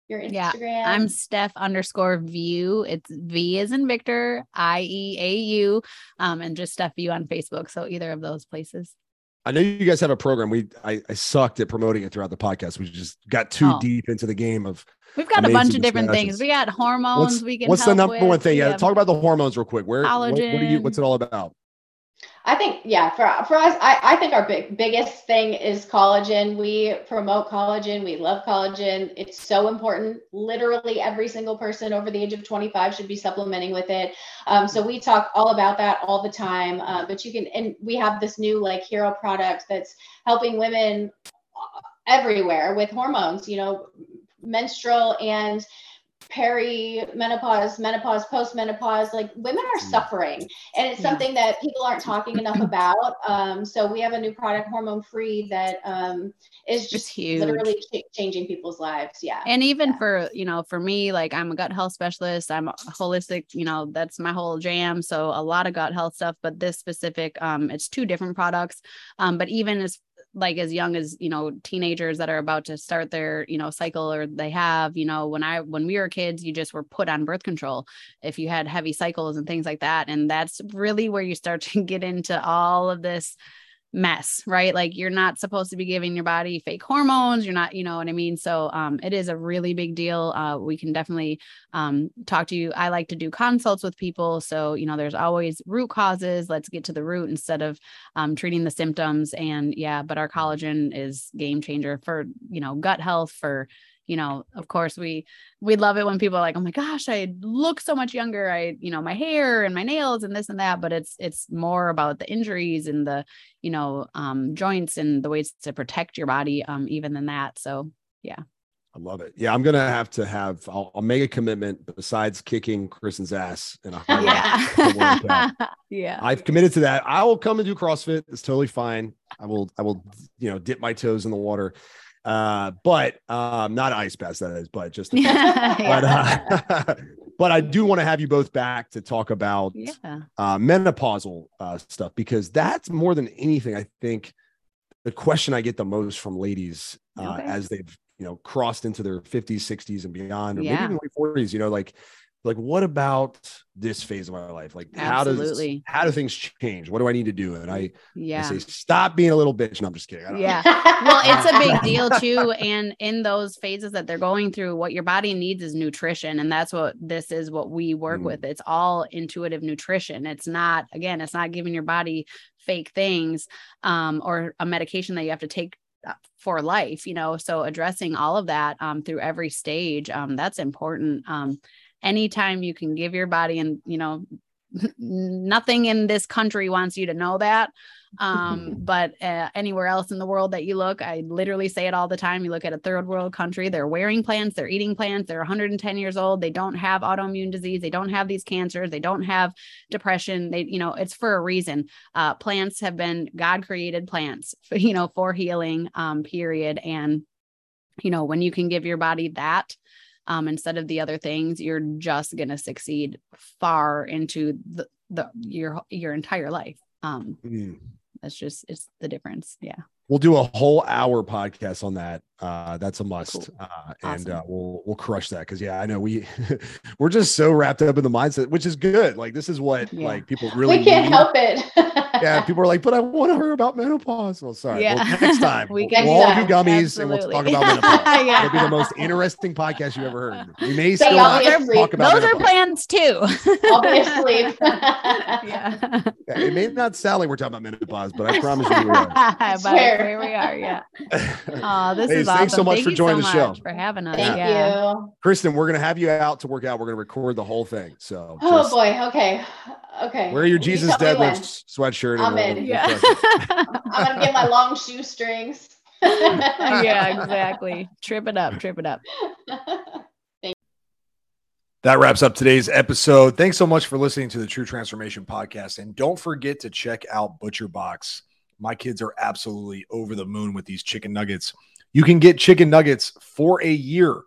your Yeah, Instagram. I'm Steph underscore Vieau. It's V is in Victor, I E A U, um, and just Steph Vieau on Facebook. So either of those places. I know you guys have a program. We I, I sucked at promoting it throughout the podcast. We just got too Oh. deep into the game of We've got a bunch of different things. We got hormones. what's, we can. what's the help number one thing. Yeah, talk about the hormones real quick. Where what, what do you what's it all about? I think, yeah, for, for us, I, I think our big biggest thing is collagen. We promote collagen. We love collagen. It's so important. Literally every single person over the age of 25 should be supplementing with it. Um, so we talk all about that all the time. Uh, but you can, and we have this new like hero product that's helping women everywhere with hormones, you know, menstrual and peri-menopause, menopause, post-menopause, like women are Mm. suffering, and it's Yeah. something that people aren't talking enough about. Um, so we have a new product, hormone-free, that um, is just huge. literally ch- changing people's lives. Yeah. and even Yeah. for you know for me like i'm a gut health specialist i'm holistic you know that's my whole jam so a lot of gut health stuff but this specific um it's two different products um but even as like as young as you know teenagers that are about to start their you know cycle or they have you know when i when we were kids you just were put on birth control if you had heavy cycles and things like that. And that's really where you start to get into all of this mess, right? Like you're not supposed to be giving your body fake hormones. You're not, you know what I mean? So um, it is a really big deal. Uh, we can definitely um, talk to you. I like to do consults with people. So, you know, there's always root causes. Let's get to the root instead of um, treating the symptoms. And yeah, but our collagen is game changer for, you know, gut health, for you know, of course we we love it when people are like, "Oh my gosh, I look so much younger. I, you know, my hair and my nails and this and that." But it's it's more about the injuries and the, you know, um, joints and the ways to protect your body, um, even than that. So yeah. I love it. Yeah, I'm gonna have to have. I'll, I'll make a commitment. Besides kicking Kristin's ass in a yeah, yeah, I've committed to that. I will come and do CrossFit. It's totally fine. I will. I will. You know, dip my toes in the water. Uh, but um, not ice baths, that is, but just, but, uh, but I do want to have you both back to talk about yeah. uh, menopausal uh, stuff because that's more than anything. I think the question I get the most from ladies uh, okay. as they've you know crossed into their 50s, 60s, and beyond, or yeah. maybe even late 40s. You know, like like what about this phase of my life? Like Absolutely. how does how do things change? What do i need to do? And i yeah. I say stop being a little bitch. No i'm just kidding. Yeah. well it's a big deal too and in those phases that they're going through what your body needs is nutrition and that's what this is what we work mm. with it's all intuitive nutrition. It's not again it's not giving your body fake things um, or a medication that you have to take uh, for life you know? So addressing all of that um, through every stage um, that's important um, anytime you can give your body and you know nothing in this country wants you to know that. Um, but uh, anywhere else in the world that you look i literally say it all the time. You look at a third world country they're wearing plants they're eating plants they're 110 years old they don't have autoimmune disease they don't have these cancers they don't have depression they you know it's for a reason. Uh, plants have been god created plants for, you know for healing um, period. And you know when you can give your body that um, instead of the other things, you're just going to succeed far into the, the your your entire life. Um, mm. That's just it's the difference. Yeah. We'll do a whole hour podcast on that. Uh, that's a must, cool. uh, and uh, we'll we'll crush that because yeah, I know we we're just so wrapped up in the mindset, which is good. Like this is what yeah. like people really we can't need. help it. yeah, people are like, but I want to hear about menopause. Well, sorry. Yeah. Well, next time we we'll, we'll all do gummies Absolutely. and we'll talk about menopause. yeah. It'll be the most interesting podcast you ever heard. We may still not talk about those menopause. are plans too. I'll be asleep. yeah. yeah. It may not sound like we're talking about menopause, but I promise you we are. but here we are. Yeah. Oh, this hey, is thanks awesome. so much Thank for joining so the show. For having us. Thank yeah. you. Kristin, we're gonna have you out to work out. We're gonna record the whole thing. So Oh just, boy. Okay. Okay. Wear your Jesus deadlift sweatshirt. I'm in. Yeah. I'm gonna get my long shoestrings. yeah, exactly. Trip it up, trip it up. That wraps up today's episode. Thanks so much for listening to the True Transformation Podcast. And don't forget to check out Butcher Box. My kids are absolutely over the moon with these chicken nuggets. You can get chicken nuggets for a year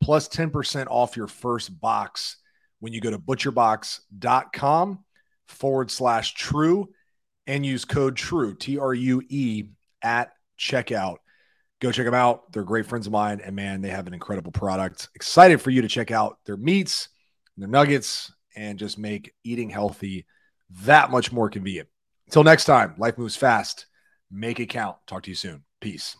plus 10% off your first box when you go to butcherbox.com forward slash true and use code true, T R U E, at checkout. Go check them out. They're great friends of mine. And man, they have an incredible product. Excited for you to check out their meats, their nuggets, and just make eating healthy that much more convenient. Until next time, life moves fast. Make it count. Talk to you soon. Peace.